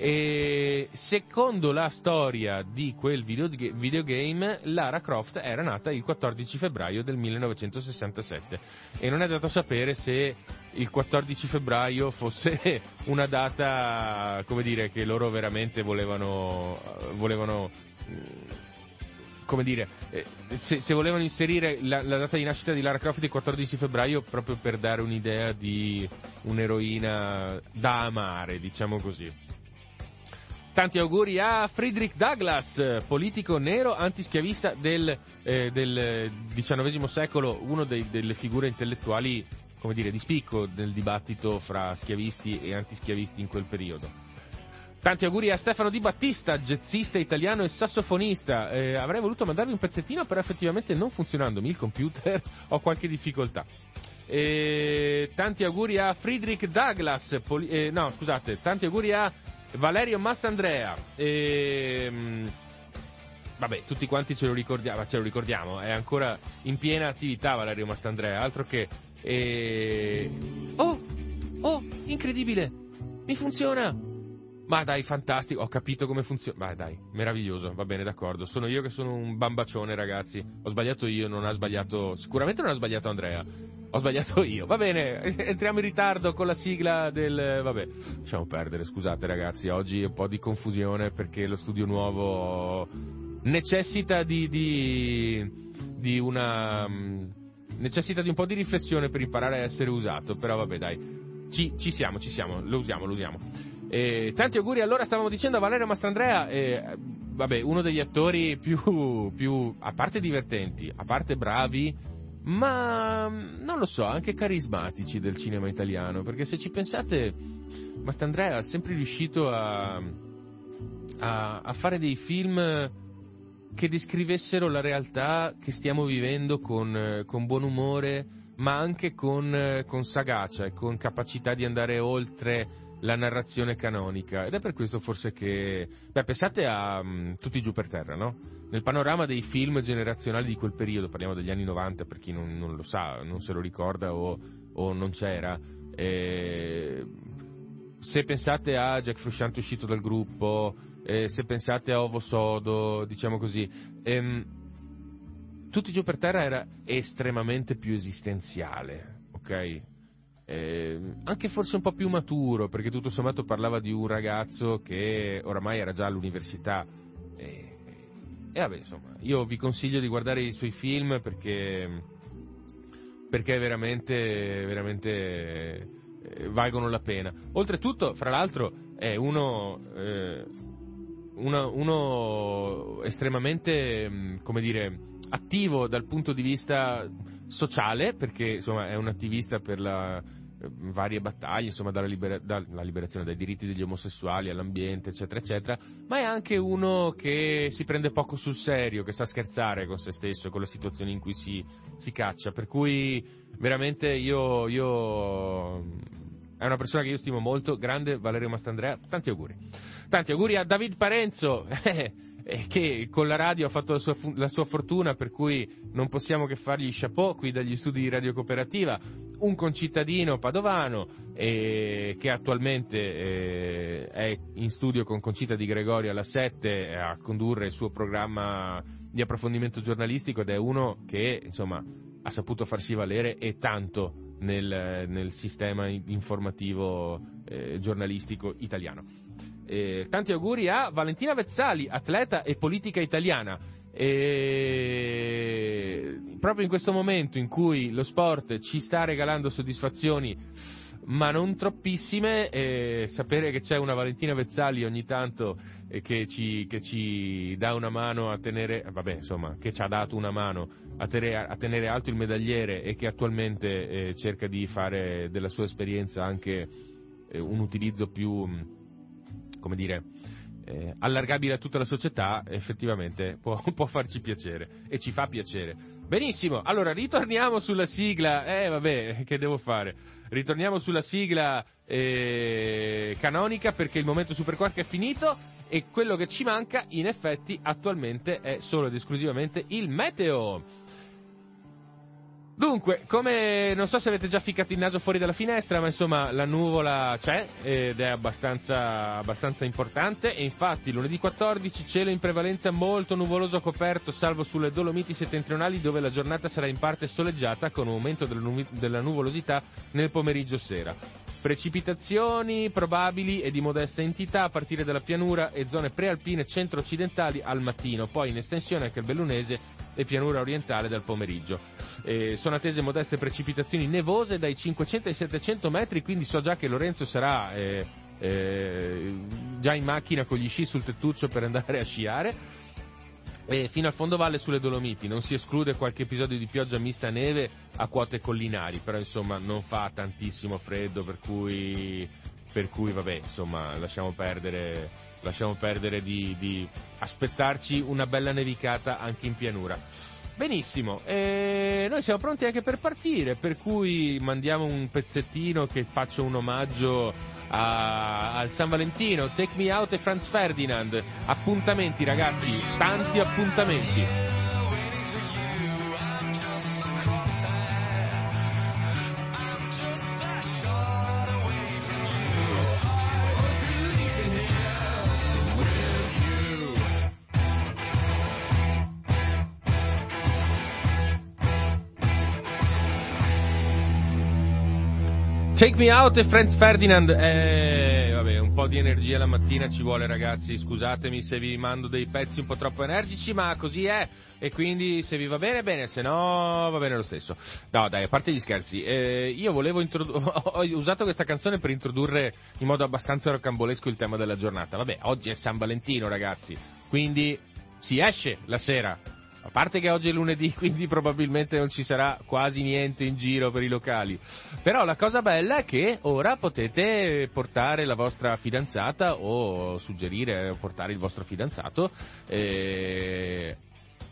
E secondo la storia di quel videogame, Lara Croft era nata il 14 febbraio del 1967 e non è dato sapere se il 14 febbraio fosse una data, come dire, che loro veramente volevano, volevano come dire, se, se, volevano inserire la, la, data di nascita di Lara Croft il 14 febbraio proprio per dare un'idea di un'eroina da amare, diciamo così. Tanti auguri a Friedrich Douglass, politico nero antischiavista del, eh, del XIX secolo, una delle figure intellettuali, come dire, di spicco nel dibattito fra schiavisti e antischiavisti in quel periodo. Tanti auguri a Stefano Di Battista, jazzista italiano e sassofonista. Eh, avrei voluto mandarvi un pezzettino, però effettivamente non funzionandomi il computer ho qualche difficoltà. E tanti auguri a Friedrich Douglass, poli- eh, no scusate, tanti auguri a Valerio Mastandrea. Ehm, vabbè, tutti quanti ce lo ricordiamo, ce lo ricordiamo, è ancora in piena attività Valerio Mastandrea, altro che... Eh... Oh, oh, incredibile, mi funziona. Ma dai, fantastico, ho capito come funziona. Ma dai, meraviglioso, va bene, d'accordo. Sono io che sono un bambacione, ragazzi. Ho sbagliato io, non ha sbagliato. Sicuramente non ha sbagliato Andrea. Ho sbagliato io. Va bene, entriamo in ritardo con la sigla del... Vabbè, lasciamo perdere, scusate ragazzi, oggi un po' di confusione perché lo studio nuovo necessita di, di, di una... necessita di un po' di riflessione per imparare a essere usato, però vabbè dai, ci, ci siamo, ci siamo, lo usiamo, lo usiamo. E tanti auguri, allora stavamo dicendo a Valerio Mastrandrea, eh, vabbè, uno degli attori più, più, a parte divertenti, a parte bravi, ma non lo so, anche carismatici del cinema italiano, perché se ci pensate, Mastandrea è sempre riuscito a, a, a fare dei film che descrivessero la realtà che stiamo vivendo con, con buon umore, ma anche con, con sagacia e con capacità di andare oltre la narrazione canonica ed è per questo forse che beh pensate a um, tutti giù per terra no? nel panorama dei film generazionali di quel periodo parliamo degli anni 90 per chi non, non lo sa non se lo ricorda o, o non c'era eh, se pensate a Jack Frusciante uscito dal gruppo eh, se pensate a Ovo Sodo diciamo così ehm, tutti giù per terra era estremamente più esistenziale ok eh, anche forse un po' più maturo, perché tutto sommato parlava di un ragazzo che oramai era già all'università. E, e vabbè, insomma, io vi consiglio di guardare i suoi film perché, perché veramente, veramente eh, valgono la pena. Oltretutto, fra l'altro, è uno, eh, uno, uno estremamente, mm, come dire, attivo dal punto di vista sociale, perché insomma è un attivista per la varie battaglie, insomma, dalla, libera- dalla, liberazione dai diritti degli omosessuali all'ambiente, eccetera, eccetera, ma è anche uno che si prende poco sul serio, che sa scherzare con se stesso, con le situazioni in cui si, si caccia, per cui veramente io, io, è una persona che io stimo molto, grande Valerio Mastandrea, tanti auguri. Tanti auguri a David Parenzo, eh, che con la radio ha fatto la sua, la sua, fortuna, per cui non possiamo che fargli chapeau qui dagli studi di Radio Cooperativa, un concittadino padovano eh, che attualmente eh, è in studio con Concita Di Gregorio alla 7 a condurre il suo programma di approfondimento giornalistico ed è uno che insomma ha saputo farsi valere e tanto nel, nel sistema informativo eh, giornalistico italiano. Eh, tanti auguri a Valentina Vezzali, atleta e politica italiana. E proprio in questo momento in cui lo sport ci sta regalando soddisfazioni ma non troppissime, eh, sapere che c'è una Valentina Vezzali ogni tanto eh, che, ci, che, ci, dà una mano a tenere, vabbè insomma, che ci ha dato una mano a tenere, a tenere alto il medagliere e che attualmente eh, cerca di fare della sua esperienza anche eh, un utilizzo più, come dire, eh, allargabile a tutta la società, effettivamente può, può farci piacere e ci fa piacere. Benissimo, allora ritorniamo sulla sigla, eh vabbè, che devo fare? Ritorniamo sulla sigla eh, canonica perché il momento Super Quark è finito e quello che ci manca in effetti attualmente è solo ed esclusivamente il meteo. Dunque, come non so se avete già ficcato il naso fuori dalla finestra, ma insomma la nuvola c'è ed è abbastanza, abbastanza importante e infatti lunedì 14 cielo in prevalenza molto nuvoloso coperto salvo sulle Dolomiti settentrionali dove la giornata sarà in parte soleggiata con un aumento della, nu- della nuvolosità nel pomeriggio sera. Precipitazioni probabili e di modesta entità a partire dalla pianura e zone prealpine centro-occidentali al mattino, poi in estensione anche il bellunese e pianura orientale dal pomeriggio. Eh, sono attese modeste precipitazioni nevose dai 500 ai 700 metri, quindi so già che Lorenzo sarà eh, eh, già in macchina con gli sci sul tettuccio per andare a sciare. E fino al fondovalle sulle Dolomiti, non si esclude qualche episodio di pioggia mista neve a quote collinari, però insomma non fa tantissimo freddo, per cui, per cui vabbè, insomma lasciamo perdere, lasciamo perdere di, di aspettarci una bella nevicata anche in pianura. Benissimo, e noi siamo pronti anche per partire, per cui mandiamo un pezzettino che faccio un omaggio a, al San Valentino, Take Me Out e Franz Ferdinand. Appuntamenti ragazzi, tanti appuntamenti. Take Me Out e Franz Ferdinand, eh, vabbè, un po' di energia la mattina ci vuole ragazzi, scusatemi se vi mando dei pezzi un po' troppo energici, ma così è, e quindi se vi va bene, bene, se no va bene lo stesso. No dai, a parte gli scherzi, eh, io volevo introdurre, ho usato questa canzone per introdurre in modo abbastanza rocambolesco il tema della giornata, vabbè, oggi è San Valentino ragazzi, quindi si esce la sera, a parte che oggi è lunedì, quindi probabilmente non ci sarà quasi niente in giro per i locali. Però la cosa bella è che ora potete portare la vostra fidanzata o suggerire portare il vostro fidanzato eh,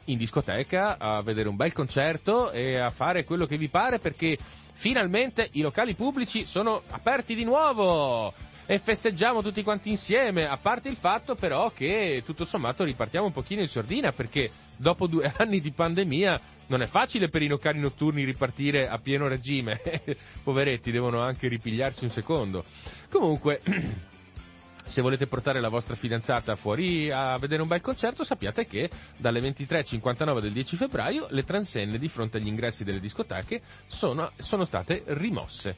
in discoteca a vedere un bel concerto e a fare quello che vi pare perché finalmente i locali pubblici sono aperti di nuovo e festeggiamo tutti quanti insieme, a parte il fatto però che tutto sommato ripartiamo un pochino in sordina perché dopo due anni di pandemia non è facile per i locali notturni ripartire a pieno regime, poveretti devono anche ripigliarsi un secondo. Comunque... se volete portare la vostra fidanzata fuori a vedere un bel concerto, sappiate che dalle 23.59 del 10 febbraio le transenne di fronte agli ingressi delle discoteche sono, sono state rimosse.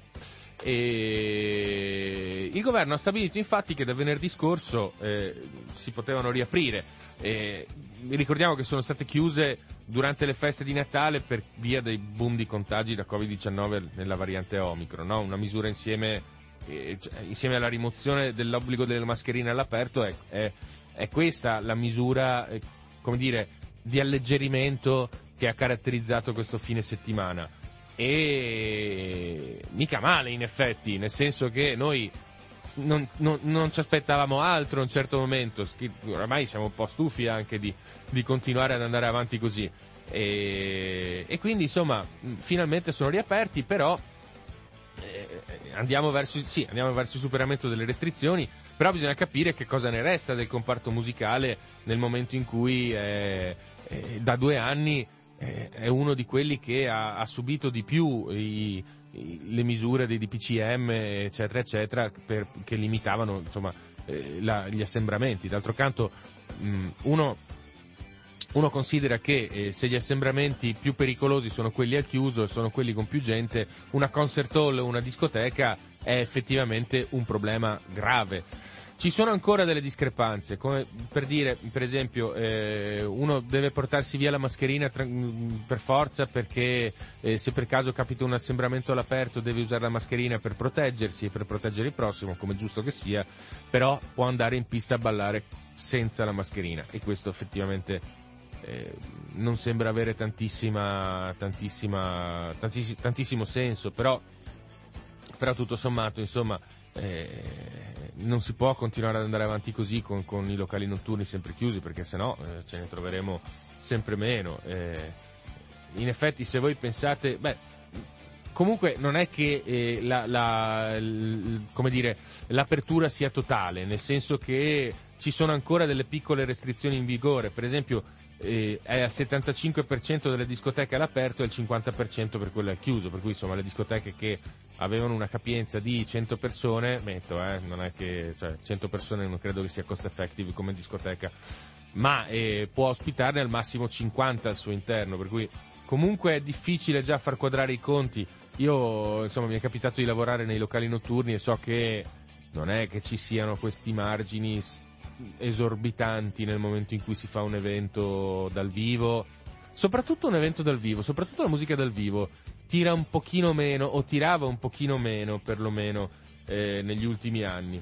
E il governo ha stabilito infatti che da venerdì scorso eh, si potevano riaprire. Eh, ricordiamo che sono state chiuse durante le feste di Natale per via dei boom di contagi da Covid-19 nella variante Omicron, no? una misura insieme, eh, cioè, insieme, alla rimozione dell'obbligo delle mascherine all'aperto è, è, è questa la misura eh, dire, di alleggerimento che ha caratterizzato questo fine settimana e mica male in effetti, nel senso che noi non, non, non, ci aspettavamo altro a un certo momento, oramai siamo un po' stufi anche di, di continuare ad andare avanti così. E, e, quindi insomma finalmente sono riaperti però eh, andiamo verso, sì, andiamo verso il superamento delle restrizioni, però bisogna capire che cosa ne resta del comparto musicale nel momento in cui eh, eh, da due anni è uno di quelli che ha, ha subito di più i, i, le misure dei DPCM, eccetera, eccetera, per, che limitavano insomma, eh, la, gli assembramenti. D'altro canto, mh, uno uno considera che eh, se gli assembramenti più pericolosi sono quelli al chiuso e sono quelli con più gente, una concert hall o una discoteca è effettivamente un problema grave. Ci sono ancora delle discrepanze, come per dire, per esempio, eh, uno deve portarsi via la mascherina tra, per forza perché eh, se per caso capita un assembramento all'aperto deve usare la mascherina per proteggersi e per proteggere il prossimo, come giusto che sia, però può andare in pista a ballare senza la mascherina e questo effettivamente eh, non sembra avere tantissima, tantissima, tantiss- tantissimo senso, però, però, tutto sommato, insomma, eh, non si può continuare ad andare avanti così con, con i locali notturni sempre chiusi, perché sennò eh, ce ne troveremo sempre meno. Eh, in effetti, se voi pensate, beh, comunque non è che eh, la, la, l, dire, l'apertura sia totale, nel senso che ci sono ancora delle piccole restrizioni in vigore, per esempio eh, è al 75% delle discoteche all'aperto e al 50% per quelle al chiuso, per cui insomma le discoteche che avevano una capienza di 100 persone, metto, eh, non è che cioè, 100 persone non credo che sia cost effective come discoteca, ma eh, può ospitarne al massimo 50 al suo interno, per cui comunque è difficile già far quadrare i conti. Io insomma mi è capitato di lavorare nei locali notturni e so che non è che ci siano questi margini esorbitanti nel momento in cui si fa un evento dal vivo, soprattutto un evento dal vivo, soprattutto la musica dal vivo, tira un pochino meno, o tirava un pochino meno perlomeno eh, negli ultimi anni.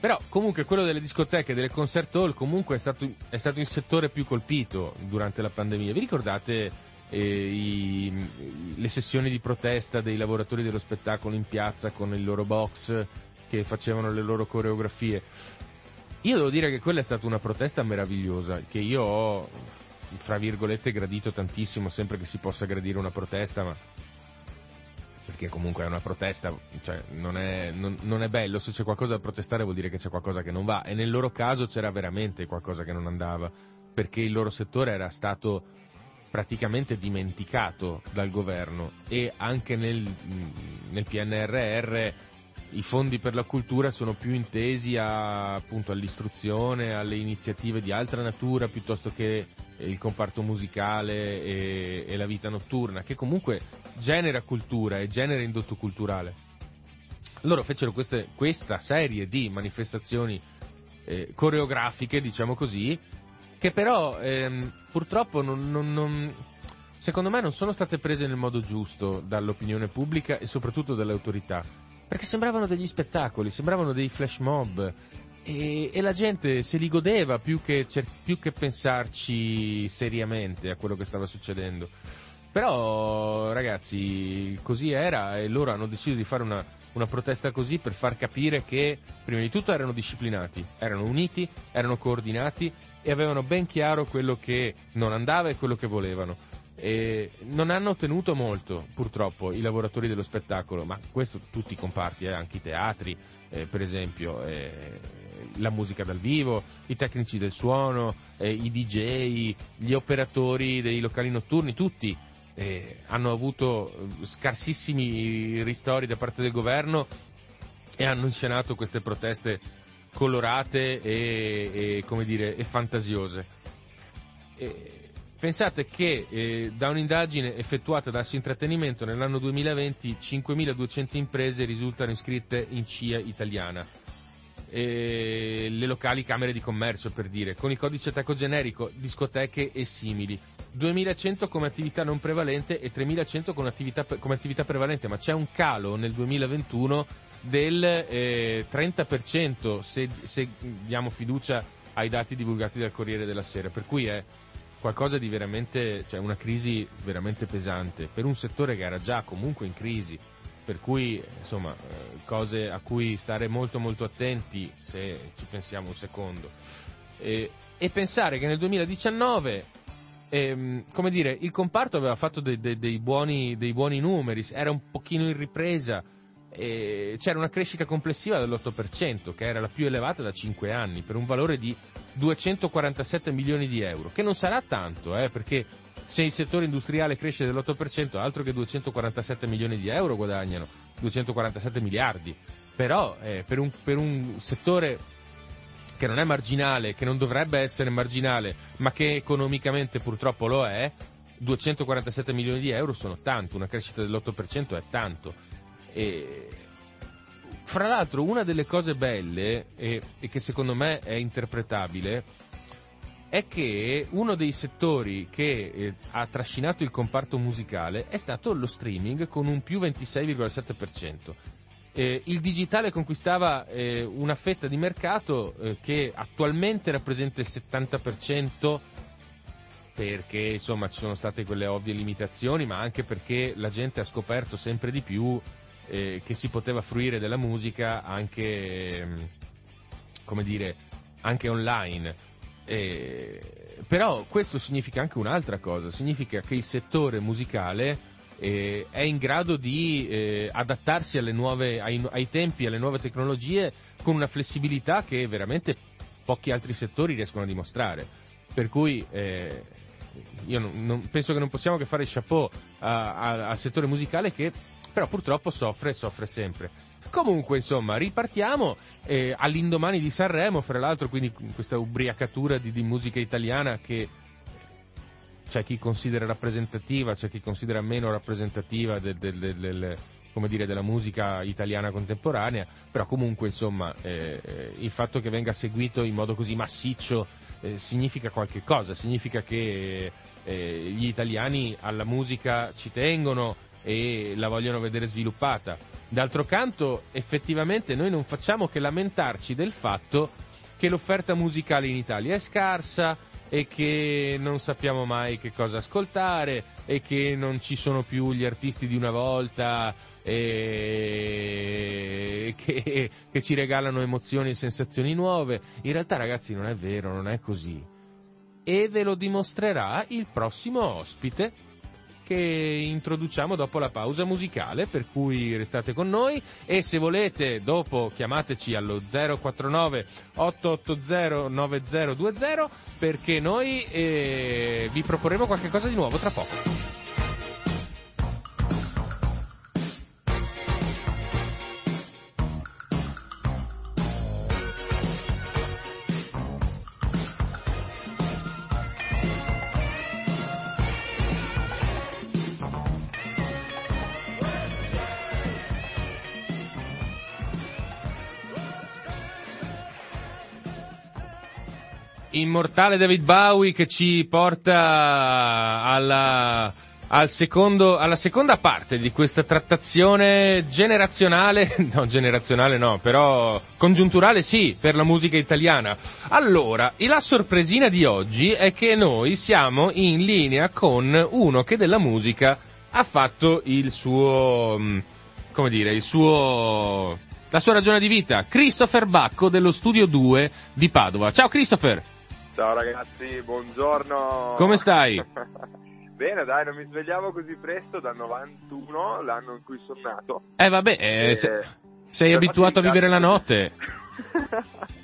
Però comunque quello delle discoteche, delle concert hall, comunque è stato, è stato il settore più colpito durante la pandemia. Vi ricordate eh, i, le sessioni di protesta dei lavoratori dello spettacolo in piazza con il loro box che facevano le loro coreografie? Io devo dire che quella è stata una protesta meravigliosa, che io ho, fra virgolette, gradito tantissimo, sempre che si possa gradire una protesta, ma perché comunque è una protesta, cioè non è, non, non è, bello, se c'è qualcosa da protestare vuol dire che c'è qualcosa che non va. E nel loro caso c'era veramente qualcosa che non andava, perché il loro settore era stato praticamente dimenticato dal governo. E anche nel, nel PNRR i fondi per la cultura sono più intesi a, appunto, all'istruzione, alle iniziative di altra natura piuttosto che il comparto musicale e, e la vita notturna, che comunque genera cultura e genera indotto culturale. Loro fecero queste, questa serie di manifestazioni eh, coreografiche, diciamo così, che però ehm, purtroppo non, non, non, secondo me non sono state prese nel modo giusto dall'opinione pubblica e soprattutto dalle autorità perché sembravano degli spettacoli, sembravano dei flash mob e, e la gente se li godeva più che, più che pensarci seriamente a quello che stava succedendo. Però ragazzi, così era e loro hanno deciso di fare una, una protesta così per far capire che prima di tutto erano disciplinati, erano uniti, erano coordinati e avevano ben chiaro quello che non andava e quello che volevano. E non hanno ottenuto molto, purtroppo, i lavoratori dello spettacolo, ma questo tutti i comparti, eh, anche i teatri, eh, per esempio, eh, la musica dal vivo, i tecnici del suono, eh, i DJ, gli operatori dei locali notturni, tutti eh, hanno avuto eh, scarsissimi ristori da parte del governo e hanno inscenato queste proteste colorate e, e, dire, e fantasiose. Pensate che eh, da un'indagine effettuata da Assi Intrattenimento nell'anno 2020 5.200 imprese risultano iscritte in CIA italiana. E le locali camere di commercio per dire, con il codice teco generico, discoteche e simili. 2100 come attività non prevalente e 3100 come attività, come attività prevalente, ma c'è un calo nel 2021 del eh, 30% se, se diamo fiducia ai dati divulgati dal Corriere della Sera, per cui è qualcosa di veramente, cioè una crisi veramente pesante per un settore che era già comunque in crisi, per cui insomma eh, cose a cui stare molto molto attenti se ci pensiamo un secondo. E, e pensare che nel 2019 ehm, come dire, il comparto aveva fatto dei, dei, dei, buoni, dei buoni numeri, era un pochino in ripresa, eh, c'era una crescita complessiva dell'8%, che era la più elevata da 5 anni, per un valore di 247 milioni di euro, che non sarà tanto, eh, perché se il settore industriale cresce dell'8%, altro che 247 milioni di euro guadagnano, 247 miliardi. Però eh, per, un, per un settore che non è marginale, che non dovrebbe essere marginale, ma che economicamente purtroppo lo è, 247 milioni di euro sono tanto, una crescita dell'8% è tanto. E, fra l'altro una delle cose belle e, e, che secondo me è interpretabile è che uno dei settori che eh, ha trascinato il comparto musicale è stato lo streaming con un più 26,7%. Eh, il digitale conquistava eh, una fetta di mercato eh, che attualmente rappresenta il 70% perché insomma ci sono state quelle ovvie limitazioni, ma anche perché la gente ha scoperto sempre di più eh, che si poteva fruire della musica anche, come dire, anche online. Eh, però questo significa anche un'altra cosa, significa che il settore musicale eh, è in grado di eh, adattarsi nuove, ai, ai, tempi, alle nuove tecnologie con una flessibilità che veramente pochi altri settori riescono a dimostrare. Per cui eh, io non, non, penso che non possiamo che fare chapeau al settore musicale che però purtroppo soffre e soffre sempre. Comunque, insomma, ripartiamo eh, all'indomani di Sanremo, fra l'altro, quindi questa ubriacatura di, di musica italiana che c'è chi considera rappresentativa, c'è chi considera meno rappresentativa del, del, del, dire, della musica italiana contemporanea, però comunque insomma eh, eh, il fatto che venga seguito in modo così massiccio eh, significa qualche cosa, significa che eh, gli italiani alla musica ci tengono, e la vogliono vedere sviluppata. D'altro canto, effettivamente noi non facciamo che lamentarci del fatto che l'offerta musicale in Italia è scarsa e che non sappiamo mai che cosa ascoltare e che non ci sono più gli artisti di una volta e che, che ci regalano emozioni e sensazioni nuove. In realtà ragazzi non è vero, non è così. E ve lo dimostrerà il prossimo ospite che introduciamo dopo la pausa musicale, per cui restate con noi e se volete dopo chiamateci allo 049 880 9020 perché noi eh, vi proporremo qualcosa di nuovo tra poco. Immortale David Bowie che ci porta alla, al secondo, alla seconda parte di questa trattazione generazionale, no generazionale no, però congiunturale sì, per la musica italiana. Allora, la sorpresina di oggi è che noi siamo in linea con uno che della musica ha fatto il suo, mm, come dire, il suo, la sua ragione di vita, Christopher Bacco dello Studio 2 di Padova. Ciao Christopher! Ciao ragazzi, buongiorno. Come stai? Bene, dai, non mi svegliavo così presto dal 91, l'anno in cui sono nato. Eh vabbè, eh, e... se, sei abituato a vivere la notte.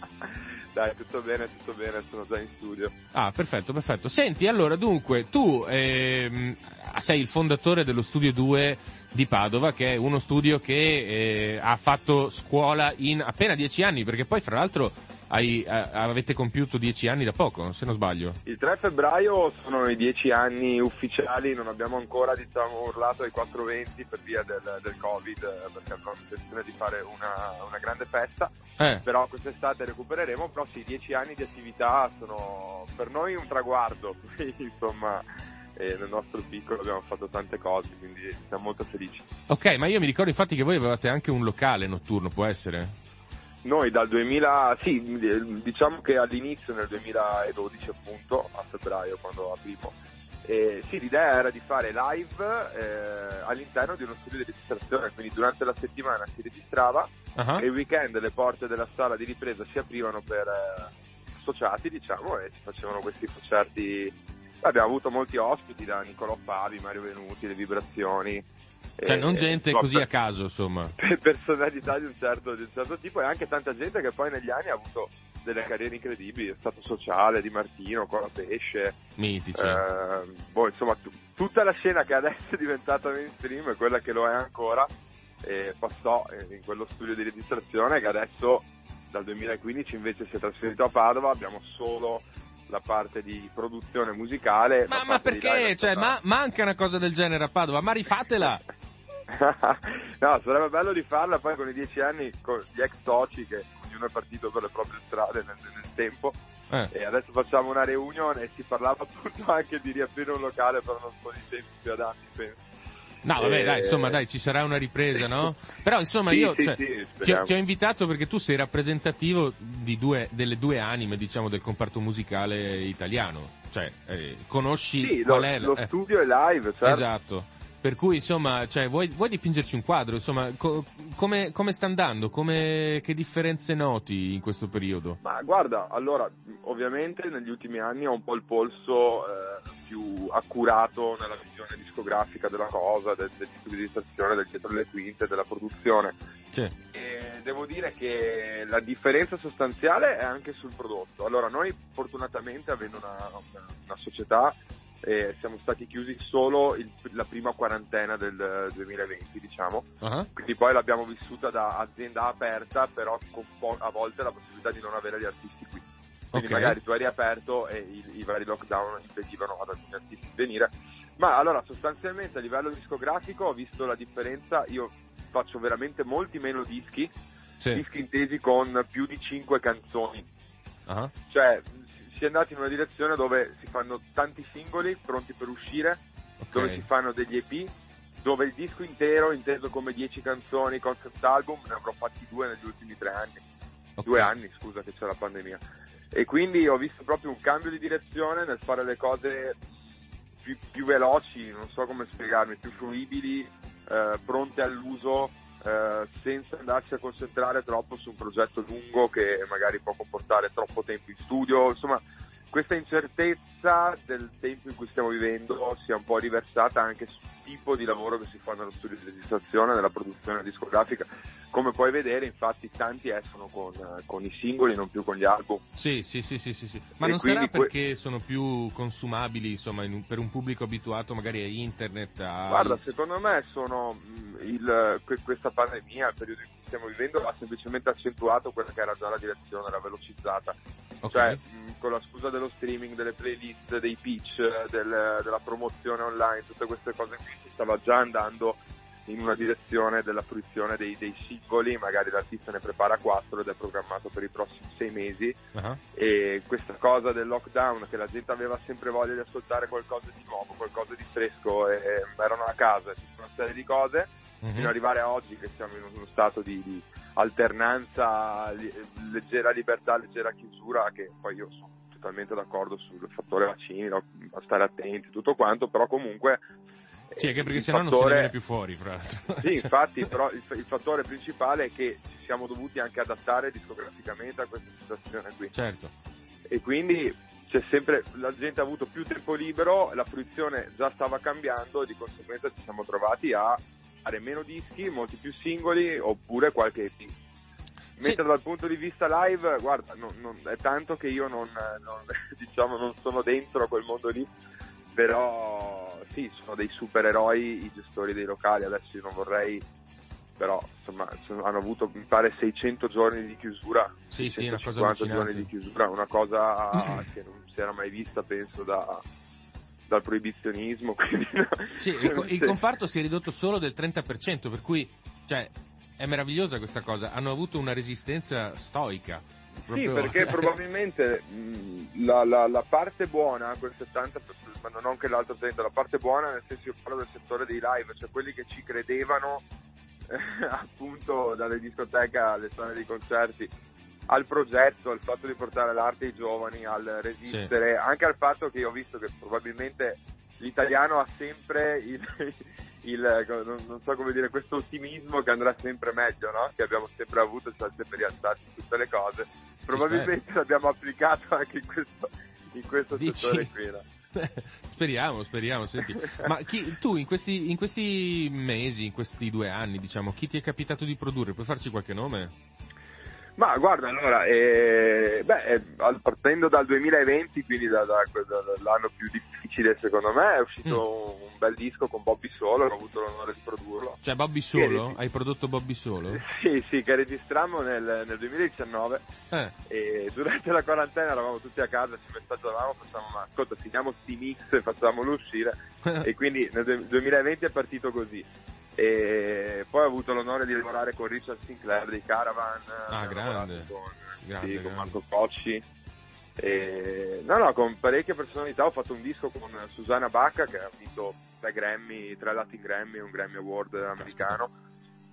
Dai, tutto bene, tutto bene, sono già in studio. Ah, perfetto, perfetto. Senti, allora, dunque, tu ehm, sei il fondatore dello Studio 2 di Padova, che è uno studio che eh, ha fatto scuola in appena dieci anni, perché poi, fra l'altro, hai, a, avete compiuto dieci anni da poco, se non sbaglio. Il 3 febbraio sono i dieci anni ufficiali, non abbiamo ancora diciamo, urlato ai 420 per via del, del Covid, perché abbiamo intenzione di fare una, una grande festa, eh. però quest'estate recupereremo, però sì, dieci anni di attività sono per noi un traguardo, insomma e nel nostro piccolo abbiamo fatto tante cose, quindi siamo molto felici. Ok, ma io mi ricordo infatti che voi avevate anche un locale notturno, può essere? Noi dal 2000, sì, diciamo che all'inizio nel 2012 appunto, a febbraio quando aprimo, eh, sì, l'idea era di fare live eh, all'interno di uno studio di registrazione, quindi durante la settimana si registrava uh-huh. e il weekend le porte della sala di ripresa si aprivano per eh, associati, diciamo, e si facevano questi concerti. Abbiamo avuto molti ospiti da Niccolò Fabi, Mario Venuti, Le Vibrazioni, Cioè, non gente so, così a caso, insomma. Per personalità di un, certo, di un certo tipo e anche tanta gente che poi negli anni ha avuto delle carriere incredibili, è stato sociale, Di Martino, Cola Pesce. Mitici. Eh, boh, insomma, t- tutta la scena che adesso è diventata mainstream e quella che lo è ancora, eh, passò in quello studio di registrazione che adesso dal 2015 invece si è trasferito a Padova, abbiamo solo la parte di produzione musicale. Ma, ma perché? Cioè, ma, manca una cosa del genere a Padova, ma rifatela! no, sarebbe bello rifarla poi con i dieci anni, con gli ex soci che ognuno è partito per le proprie strade nel, nel tempo. Eh. E adesso facciamo una reunion e si parlava appunto anche di riaprire un locale, però non sono i tempi più adatti, penso. No, vabbè, dai, insomma, dai, ci sarà una ripresa, no? Però, insomma, sì, io sì, cioè, sì, ti, ho, ti, ho, invitato perché tu sei rappresentativo due, delle due anime, diciamo, del comparto musicale italiano. Cioè, eh, conosci qual lo, è... Lo eh, studio è live, certo. Esatto. Per cui, insomma, cioè, vuoi, vuoi, dipingerci un quadro? Insomma, co- come, come, sta andando? Come, che differenze noti in questo periodo? Ma guarda, allora, ovviamente negli ultimi anni ho un po' il polso eh, più accurato nella visione discografica della cosa, del, del tipo di registrazione, del dietro delle quinte, della produzione. Sì. E devo dire che la differenza sostanziale è anche sul prodotto. Allora, noi fortunatamente, avendo una, una, una società eh, siamo stati chiusi solo il, la prima quarantena del 2020, diciamo. Uh-huh. Quindi poi l'abbiamo vissuta da azienda aperta, però con po- a volte la possibilità di non avere gli artisti qui. Quindi okay. magari tu eri aperto e i, i vari lockdown impedivano ad alcuni artisti di venire. Ma allora, sostanzialmente a livello discografico ho visto la differenza, io faccio veramente molti meno dischi, sì. dischi intesi con più di 5 canzoni. Uh-huh. Cioè, si è andati in una direzione dove si fanno tanti singoli pronti per uscire, okay. dove si fanno degli EP, dove il disco intero, inteso come 10 canzoni, concept album, ne avrò fatti due negli ultimi tre anni. Okay. Due anni, scusa, che c'è la pandemia. E quindi ho visto proprio un cambio di direzione nel fare le cose più, più veloci, non so come spiegarmi, più fruibili, eh, pronte all'uso, eh, senza andarsi a concentrare troppo su un progetto lungo che magari può comportare troppo tempo in studio, insomma questa incertezza del tempo in cui stiamo vivendo sia un po' riversata anche sul tipo di lavoro che si fa nello studio di registrazione, nella produzione discografica. Come puoi vedere, infatti, tanti escono con, con i singoli, non più con gli album. Sì, sì, sì, sì, sì. Ma e non sarà perché que- sono più consumabili, insomma, un, per un pubblico abituato magari a internet? A... Guarda, secondo me sono mm, il, questa pandemia, il periodo in cui stiamo vivendo, ha semplicemente accentuato quella che era già la direzione, la velocizzata. Okay. Cioè, mh, con la scusa dello streaming, delle playlist, dei pitch, del, della promozione online, tutte queste cose qui, si stava già andando in una direzione della fruizione dei, dei, singoli, magari l'artista ne prepara quattro ed è programmato per i prossimi sei mesi uh-huh. e questa cosa del lockdown che la gente aveva sempre voglia di ascoltare qualcosa di nuovo, qualcosa di fresco e, e erano a casa, tutta una serie di cose uh-huh. fino ad arrivare a oggi che siamo in uno stato di, di alternanza, leggera libertà, leggera chiusura che poi io sono totalmente d'accordo sul fattore vaccini, no? a stare attenti, tutto quanto, però comunque sì, anche perché sennò fattore... non ne viene più fuori, fra l'altro. Sì, infatti, però il, il, fattore principale è che ci siamo dovuti anche adattare discograficamente a questa situazione qui. Certo. E quindi c'è sempre, la gente ha avuto più tempo libero, la fruizione già stava cambiando e di conseguenza ci siamo trovati a fare meno dischi, molti più singoli oppure qualche EP. Mentre sì. dal punto di vista live, guarda, non, non, è tanto che io non, non, diciamo, non sono dentro quel mondo lì, però sì, sono dei supereroi i gestori dei locali, adesso io non vorrei, però insomma hanno avuto mi pare 600 giorni di chiusura, sì, 150 sì, giorni di chiusura, una cosa che non si era mai vista penso da, dal proibizionismo. Quindi, no. sì, il, il comparto si è ridotto solo del 30%, per cui cioè, è meravigliosa questa cosa, hanno avuto una resistenza stoica. Proprio... Sì, perché probabilmente la, la, la, parte buona, quel 70%, ma non anche l'altro 30%, la parte buona nel senso io parlo del settore dei live, cioè quelli che ci credevano eh, appunto dalle discoteche alle sale dei concerti al progetto, al fatto di portare l'arte ai giovani, al resistere, sì. anche al fatto che io ho visto che probabilmente l'italiano ha sempre il, il non, so come dire, questo ottimismo che andrà sempre meglio, no? che abbiamo sempre avuto, ci siamo sempre rialzati su tutte le cose. Probabilmente sì, l'abbiamo applicato anche in questo, in questo settore qui. No? speriamo, speriamo. Senti. Ma chi, tu in questi, in questi mesi, in questi due anni, diciamo, chi ti è capitato di produrre? Puoi farci qualche nome? Ma guarda, allora, eh, beh, eh, partendo dal 2020, quindi da, da, dall'anno più difficile secondo me, è uscito mm. un bel disco con Bobby Solo, ho avuto l'onore di produrrlo. Cioè Bobby Solo? Hai prodotto Bobby Solo? Sì, sì, che registrammo nel, nel 2019 eh. e durante la quarantena eravamo tutti a casa, ci messaggiavamo, facciamo ma ascolta, finiamo sti mix e facciamolo uscire e quindi nel 2020 è partito così. E poi ho avuto l'onore di lavorare con Richard Sinclair di Caravan, ah, grande. Con, grande, sì, grande. con Marco Cocci. E, no, no, con parecchie personalità ho fatto un disco con Susanna Bacca che ha vinto tre Grammy, tre Latin Grammy e un Grammy Award americano.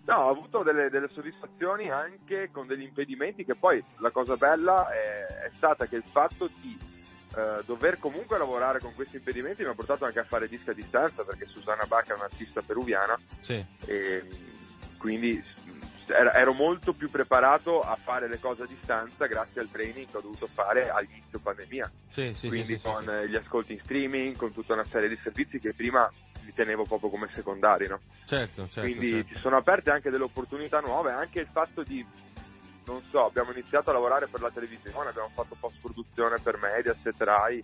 No, ho avuto delle, delle, soddisfazioni anche con degli impedimenti che poi la cosa bella è, è stata che il fatto di eh, dover comunque lavorare con questi impedimenti mi ha portato anche a fare dischi a distanza perché Susanna Bacca è un'artista peruviana sì. e quindi ero molto più preparato a fare le cose a distanza grazie al training che ho dovuto fare all'inizio pandemia. Sì, sì, Quindi con gli ascolti in streaming, con tutta una serie di servizi che prima li tenevo proprio come secondari, no? Certo, certo. Quindi certo. ci sono aperte anche delle opportunità nuove, anche il fatto di non so, abbiamo iniziato a lavorare per la televisione, abbiamo fatto post produzione per Mediaset, Rai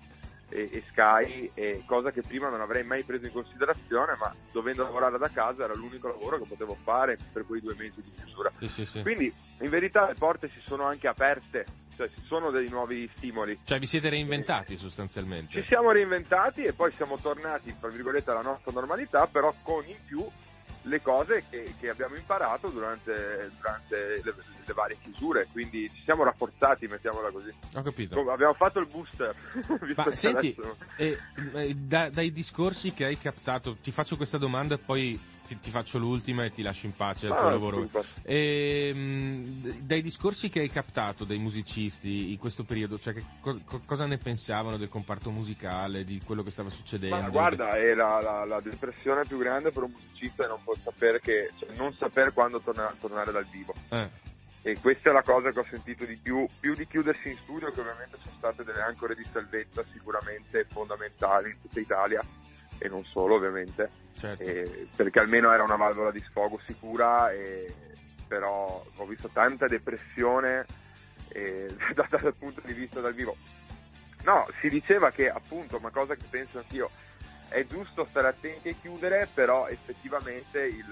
e, e Sky, e cosa che prima non avrei mai preso in considerazione, ma dovendo lavorare da casa era l'unico lavoro che potevo fare per quei due mesi di chiusura. Sì, sì, sì. Quindi in verità le porte si sono anche aperte, cioè ci sono dei nuovi stimoli. Cioè vi siete reinventati sostanzialmente? Ci siamo reinventati e poi siamo tornati, tra virgolette, alla nostra normalità, però con in più le cose che, che abbiamo imparato durante, durante le, le, varie chiusure, quindi ci siamo rafforzati, mettiamola così. Ho capito. Abbiamo fatto il booster. Ma senti, eh, eh, da, dai discorsi che hai captato, ti faccio questa domanda e poi ti, ti, faccio l'ultima e ti lascio in pace al ah, tuo lavoro. E, mh, dai discorsi che hai captato dai musicisti in questo periodo, cioè che, co- cosa ne pensavano del comparto musicale, di quello che stava succedendo? Ma guarda, è la, la, la depressione più grande per un musicista è non, sapere che, cioè, non saper quando torna, tornare dal vivo. Eh. E questa è la cosa che ho sentito di più, più di chiudersi in studio, che ovviamente sono state delle ancore di salvezza sicuramente fondamentali in tutta Italia e non solo ovviamente, certo. eh, perché almeno era una valvola di sfogo sicura, e, però ho visto tanta depressione eh, data dal punto di vista dal vivo. No, si diceva che appunto, una cosa che penso anch'io, è giusto stare attenti e chiudere, però effettivamente il,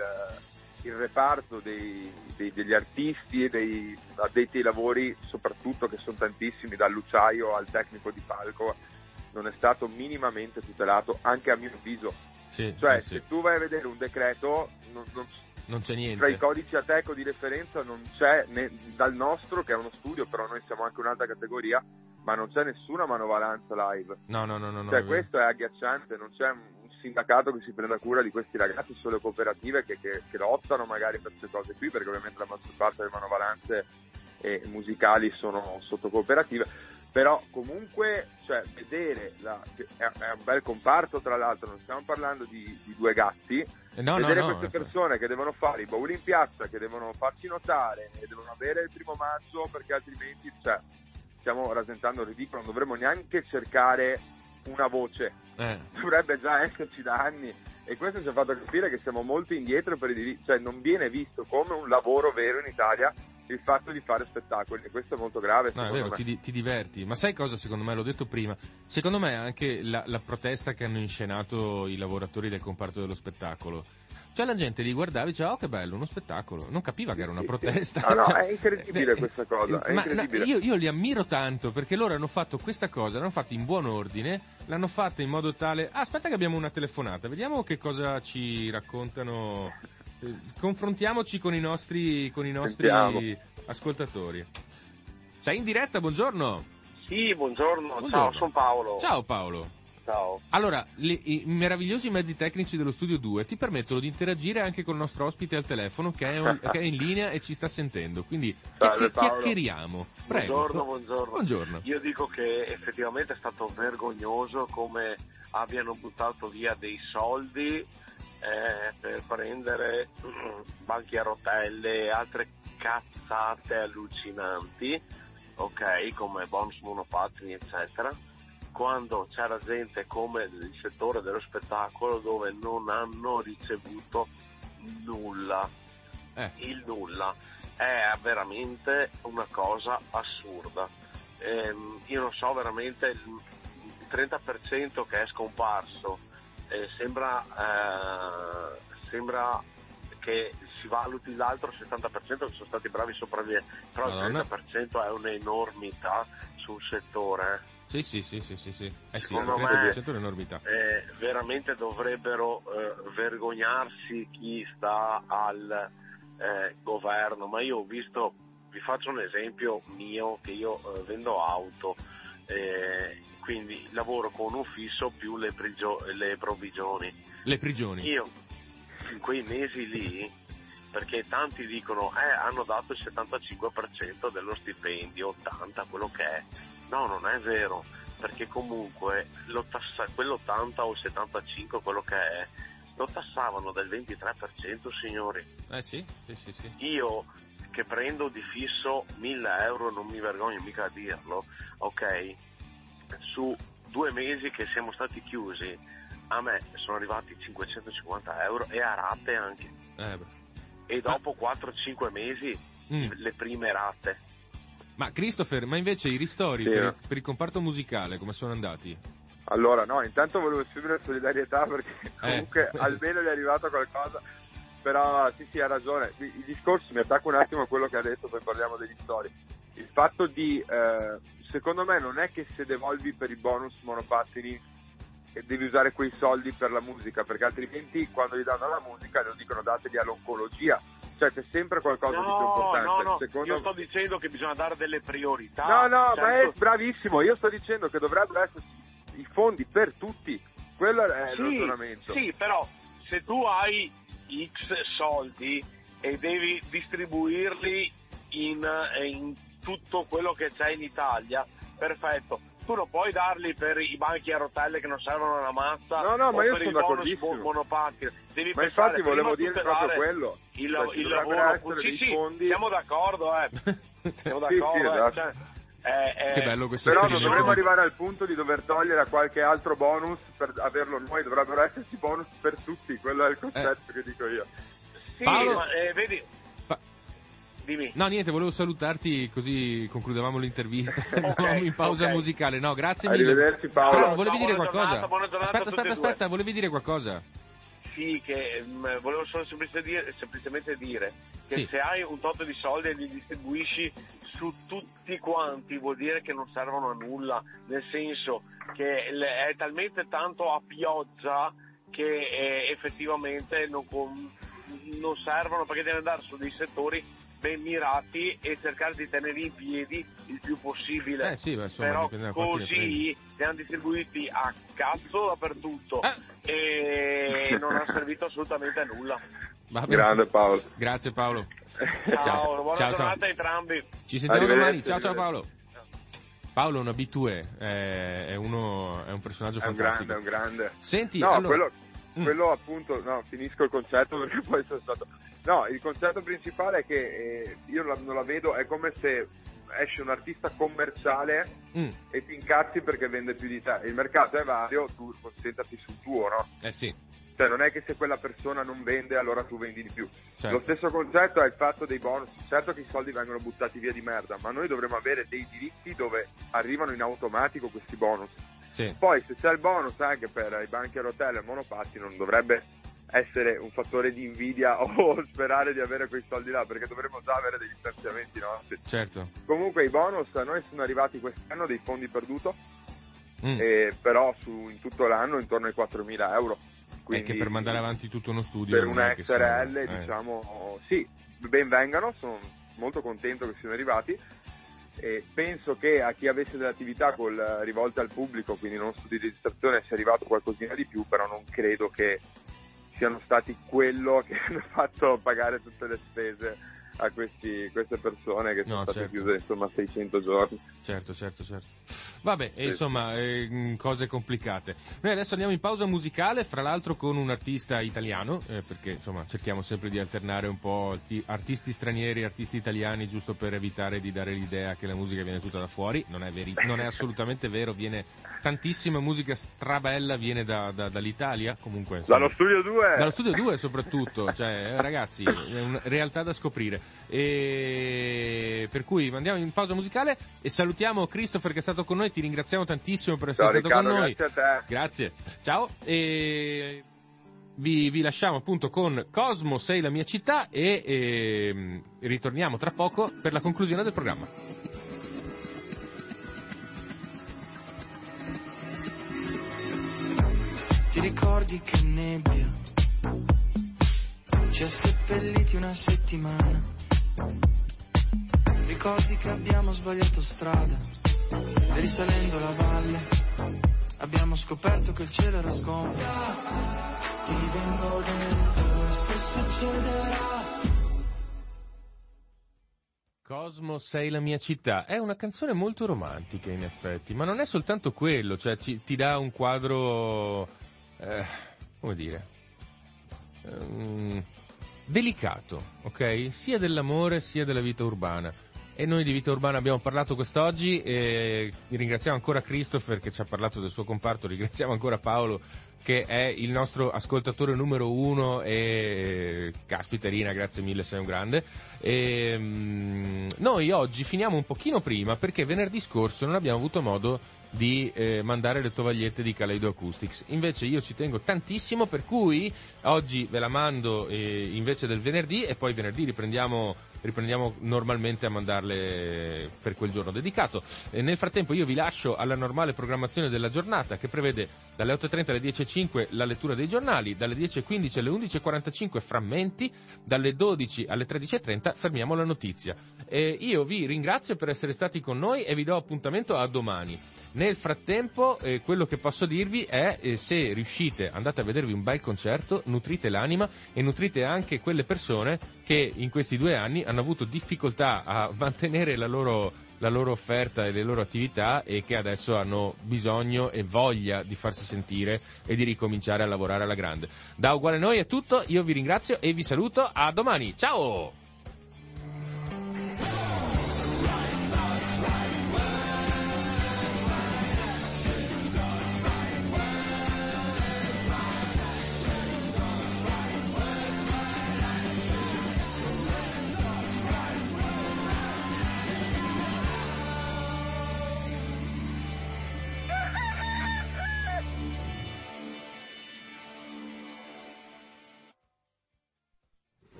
il reparto dei, dei, degli artisti e dei addetti ai lavori, soprattutto che sono tantissimi, dal luciaio al tecnico di palco, non è stato minimamente tutelato, anche a mio avviso. Sì, cioè, sì. se tu vai a vedere un decreto, non, non, non c'è niente. Tra i codici ATECO di referenza non c'è, né, dal nostro, che è uno studio, però noi siamo anche un'altra categoria, ma non c'è nessuna manovalanza live. No, no, no, no. Cioè, no, questo è agghiacciante, non c'è un sindacato che si prenda cura di questi ragazzi, solo cooperative che, che, che lottano magari per queste cose qui, perché ovviamente la maggior parte delle manovalanze eh, musicali sono sotto cooperative però comunque cioè, vedere la, è, un bel comparto tra l'altro non stiamo parlando di, di due gatti. Eh, no, vedere no, no, queste persone che devono fare i bauli in piazza che devono farci notare e devono avere il primo maggio perché altrimenti cioè, stiamo rasentando il ridicolo non dovremmo neanche cercare una voce. Eh. dovrebbe già esserci da anni. E questo ci ha fatto capire che siamo molto indietro per i diritti cioè non viene visto come un lavoro vero in Italia il fatto di fare spettacoli e questo è molto grave. No, è vero, ti, ti, diverti. Ma sai cosa secondo me? L'ho detto prima. Secondo me anche la, la, protesta che hanno inscenato i lavoratori del comparto dello spettacolo. Cioè la gente li guardava e diceva, oh che bello, uno spettacolo. Non capiva che era una protesta. Ah, no, cioè, è incredibile eh, questa cosa. ma incredibile. No, io, io, li ammiro tanto perché loro hanno fatto questa cosa, l'hanno fatta in buon ordine, l'hanno fatta in modo tale... Ah, aspetta che abbiamo una telefonata, vediamo che cosa ci raccontano eh, confrontiamoci con i nostri, con i nostri ascoltatori. Sei in diretta, buongiorno. Sì, buongiorno. buongiorno. Ciao, sono Paolo. Ciao Paolo. Ciao. Allora, le, i meravigliosi mezzi tecnici dello Studio 2 ti permettono di interagire anche con il nostro ospite al telefono che è, un, che è in linea e ci sta sentendo. Quindi Salve, chiacchieriamo. Prego. Buongiorno, buongiorno. Buongiorno. Io dico che effettivamente è stato vergognoso come abbiano buttato via dei soldi eh, per prendere banchi a rotelle e altre cazzate allucinanti, ok, come bonus monopattini, eccetera, quando c'era gente come il settore dello spettacolo dove non hanno ricevuto nulla, eh. il nulla. È veramente una cosa assurda. Eh, io non so veramente il 30% che è scomparso, eh, sembra, eh, sembra che si valuti l'altro 70% che sono stati bravi sopravviventi, però il 30% è un'enormità sul settore. Sì, sì, sì, sì, sì, sì. Eh sì, Secondo me è un'enormità. Eh, veramente dovrebbero eh, vergognarsi chi sta al eh, governo, ma io ho visto, vi faccio un esempio mio, che io eh, vendo auto, eh, quindi lavoro con un fisso più le, prigio- le provvigioni. Le prigioni? Io in quei mesi lì, perché tanti dicono eh hanno dato il 75% dello stipendio, 80 quello che è. No, non è vero, perché comunque quell'80 o il 75 quello che è, lo tassavano del 23% signori. Eh sì, sì, sì, sì. Io che prendo di fisso 1000 euro, non mi vergogno mica a dirlo, ok? Su due mesi che siamo stati chiusi, a me sono arrivati 550 euro e a rate anche. Eh e dopo ah. 4-5 mesi mm. le prime rate. Ma Christopher, ma invece i ristori sì, per, il, per, il, comparto musicale come sono andati? Allora, no, intanto volevo esprimere solidarietà perché eh. comunque eh. almeno gli è arrivato qualcosa, però sì sì ha ragione, il discorso mi attacco un attimo a quello che ha detto, poi parliamo degli ristori. Il fatto di, eh, secondo me non è che se devolvi per i bonus monopattini devi usare quei soldi per la musica, perché altrimenti quando gli danno la musica lo dicono dateli all'oncologia. Cioè c'è sempre qualcosa no, di più importante. No, no, Secondo... io sto dicendo che bisogna dare delle priorità. No, no, certo. ma è certo. bravissimo, io sto dicendo che dovrebbero esserci i fondi per tutti. Quello è sì, il ragionamento. Sì, però se tu hai X soldi e devi distribuirli in, in tutto quello che c'è in Italia, perfetto tu non puoi darli per i banchi a rotelle che non servono una mazza no no ma io sono d'accordissimo monopattini devi ma infatti volevo dire proprio quello il, cioè, il lavoro sì, sì, fondi... siamo d'accordo eh. siamo d'accordo sì, sì, eh. esatto. cioè, eh, eh, che bello questo però non dovremmo arrivare al punto di dover togliere a qualche altro bonus per averlo noi dovrebbero esserci bonus per tutti quello è il concetto eh. che dico io sì Paolo... ma eh, vedi dimmi. No, niente, volevo salutarti così concludevamo l'intervista. okay, in pausa okay. musicale. No, grazie mille. Arrivederci Paolo. Paolo volevi dire qualcosa? Giornata, aspetta, aspetta, aspetta, volevi dire qualcosa? Sì, che mh, mm, volevo solo semplicemente dire, semplicemente dire che sì. se hai un tot di soldi e li distribuisci su tutti quanti vuol dire che non servono a nulla, nel senso che è talmente tanto a pioggia che eh, effettivamente non, non servono perché devi andare su dei settori ben mirati e cercare di tenere in piedi il più possibile. Eh sì, beh, insomma, Però così li hanno distribuiti a cazzo dappertutto eh. e non ha servito assolutamente a nulla. Grande Paolo. Grazie Paolo. Ciao, ciao. buona ciao, giornata ciao. a entrambi. Ci sentiamo domani. Ciao ciao Paolo. Paolo è un abitue, è, uno, è un personaggio è fantastico. È un grande, è un grande. Senti, no, allora... quello, mm. quello appunto, no, finisco il concetto perché poi sono stato No, il concetto principale è che eh, io non la vedo, è come se esce un artista commerciale mm. e ti incazzi perché vende più di te. Il mercato è vario, tu concentrati sul tuo, no? Eh sì. Cioè non è che se quella persona non vende allora tu vendi di più. Certo. Lo stesso concetto è il fatto dei bonus. Certo che i soldi vengono buttati via di merda, ma noi dovremmo avere dei diritti dove arrivano in automatico questi bonus. Sì. Poi se c'è il bonus anche per i banchi a rotelle e monopatti non dovrebbe essere un fattore di invidia o sperare di avere quei soldi là perché dovremmo già avere degli stanziamenti nostri. Certo. Comunque i bonus a noi sono arrivati quest'anno dei fondi perduto, mm. eh, però su, in tutto l'anno intorno ai 4.000 euro. Quindi, che per mandare avanti tutto uno studio. Per una XRL sono, eh. diciamo sì, ben vengano, sono molto contento che siano arrivati. E penso che a chi avesse delle attività col, rivolte al pubblico, quindi non studi di registrazione, sia arrivato qualcosina di più, però non credo che siano stati quello che hanno fatto pagare tutte le spese a questi, queste persone che sono no, state certo. chiuse insomma 600 giorni. Certo, certo, certo. Vabbè, sì. insomma, eh, cose complicate. Noi adesso andiamo in pausa musicale, fra l'altro con un artista italiano, eh, perché insomma cerchiamo sempre di alternare un po' artisti stranieri e artisti italiani, giusto per evitare di dare l'idea che la musica viene tutta da fuori. Non è, veri- non è assolutamente vero, viene tantissima musica strabella viene da, da, dall'Italia, comunque. Insomma, dallo studio 2. Dallo studio 2 soprattutto, cioè, ragazzi, è una realtà da scoprire. E per cui andiamo in pausa musicale e salutiamo Christopher che è stato con noi ti ringraziamo tantissimo per essere Ciao, stato Riccardo, con noi. Grazie a te. Grazie. Ciao. E... Vi, vi, lasciamo appunto con Cosmo Sei la mia città e, e ritorniamo tra poco per la conclusione del programma. Ti ricordi che nebbia ci ha seppelliti una settimana? Ricordi che abbiamo sbagliato strada? E risalendo la valle abbiamo scoperto che il cielo era sgombro. Ti vengo dentro se succederà. Cosmo, sei la mia città. È una canzone molto romantica in effetti, ma non è soltanto quello, cioè ci, ti dà un quadro, eh, come dire, um, delicato, ok? Sia dell'amore sia della vita urbana. E noi di Vita Urbana abbiamo parlato quest'oggi e ringraziamo ancora Christopher che ci ha parlato del suo comparto, ringraziamo ancora Paolo che è il nostro ascoltatore numero uno e caspiterina, grazie mille, sei un grande. E, um, noi oggi finiamo un pochino prima perché venerdì scorso non abbiamo avuto modo di eh, mandare le tovagliette di Kaleido Acoustics. Invece io ci tengo tantissimo, per cui oggi ve la mando eh, invece del venerdì e poi venerdì riprendiamo, riprendiamo, normalmente a mandarle per quel giorno dedicato. E nel frattempo io vi lascio alla normale programmazione della giornata che prevede dalle 8.30 alle 10.05 la lettura dei giornali, dalle 10.15 alle 11.45 frammenti, dalle 12 alle 13.30 fermiamo la notizia. E io vi ringrazio per essere stati con noi e vi do appuntamento a domani. Nel frattempo, eh, quello che posso dirvi è eh, se riuscite, andate a vedervi un bel concerto, nutrite l'anima e nutrite anche quelle persone che in questi due anni hanno avuto difficoltà a mantenere la loro, la loro offerta e le loro attività e che adesso hanno bisogno e voglia di farsi sentire e di ricominciare a lavorare alla grande. Da Uguale Noi è tutto, io vi ringrazio e vi saluto, a domani, ciao!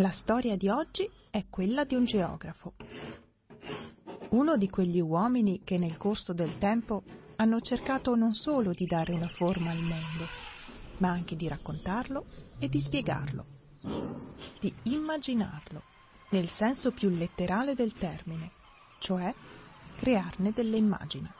La storia di oggi è quella di un geografo. Uno di quegli uomini che nel corso del tempo hanno cercato non solo di dare una forma al mondo, ma anche di raccontarlo e di spiegarlo, di immaginarlo, nel senso più letterale del termine, cioè crearne delle immagini.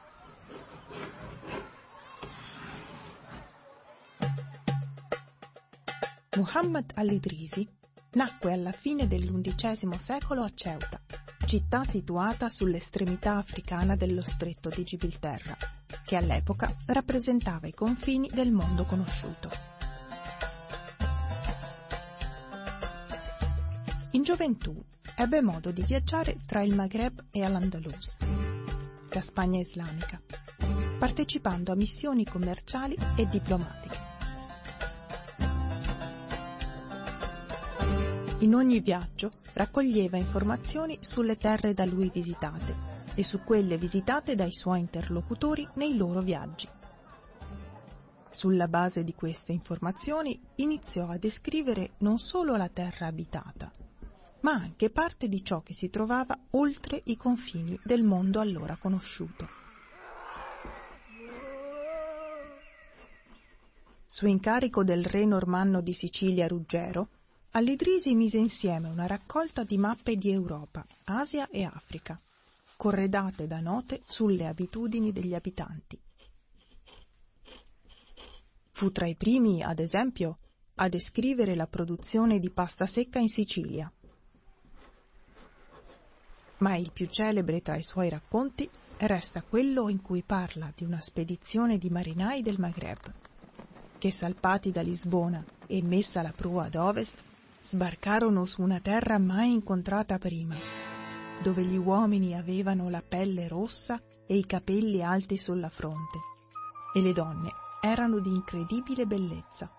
Muhammad al-Idrisi Nacque alla fine dell'undicesimo secolo a Ceuta, città situata sull'estremità africana dello stretto di Gibilterra, che all'epoca rappresentava i confini del mondo conosciuto. In gioventù ebbe modo di viaggiare tra il Maghreb e Al-Andalus, la Spagna islamica, partecipando a missioni commerciali e diplomatiche. In ogni viaggio raccoglieva informazioni sulle terre da lui visitate e su quelle visitate dai suoi interlocutori nei loro viaggi. Sulla base di queste informazioni iniziò a descrivere non solo la terra abitata, ma anche parte di ciò che si trovava oltre i confini del mondo allora conosciuto. Su incarico del re normanno di Sicilia Ruggero, All'Idrisi mise insieme una raccolta di mappe di Europa, Asia e Africa, corredate da note sulle abitudini degli abitanti. Fu tra i primi, ad esempio, a descrivere la produzione di pasta secca in Sicilia. Ma il più celebre tra i suoi racconti resta quello in cui parla di una spedizione di marinai del Maghreb, che salpati da Lisbona e messa la prua ad ovest, sbarcarono su una terra mai incontrata prima, dove gli uomini avevano la pelle rossa e i capelli alti sulla fronte, e le donne erano di incredibile bellezza.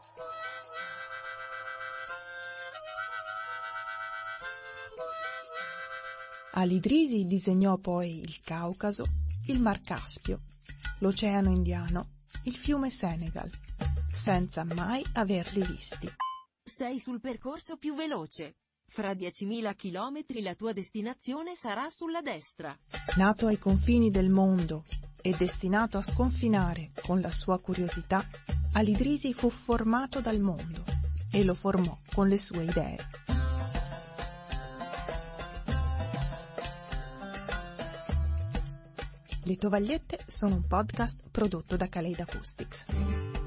Alidrisi disegnò poi il Caucaso, il Mar Caspio, l'Oceano Indiano, il fiume Senegal, senza mai averli visti. Sei sul percorso più veloce. Fra 10.000 chilometri la tua destinazione sarà sulla destra. Nato ai confini del mondo e destinato a sconfinare con la sua curiosità, Alidrisi fu formato dal mondo e lo formò con le sue idee. Le Tovagliette sono un podcast prodotto da Kaleid Acoustics.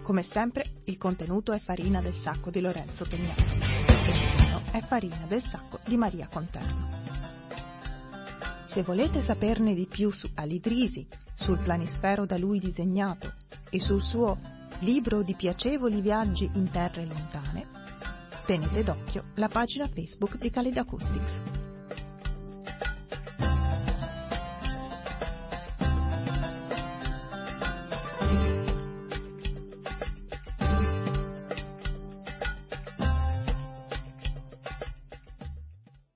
Come sempre, il contenuto è farina del sacco di Lorenzo Tognato e il suono è farina del sacco di Maria Conterno. Se volete saperne di più su Alidrisi, sul planisfero da lui disegnato e sul suo libro di piacevoli viaggi in terre lontane, tenete d'occhio la pagina Facebook di Kaleid Acoustics.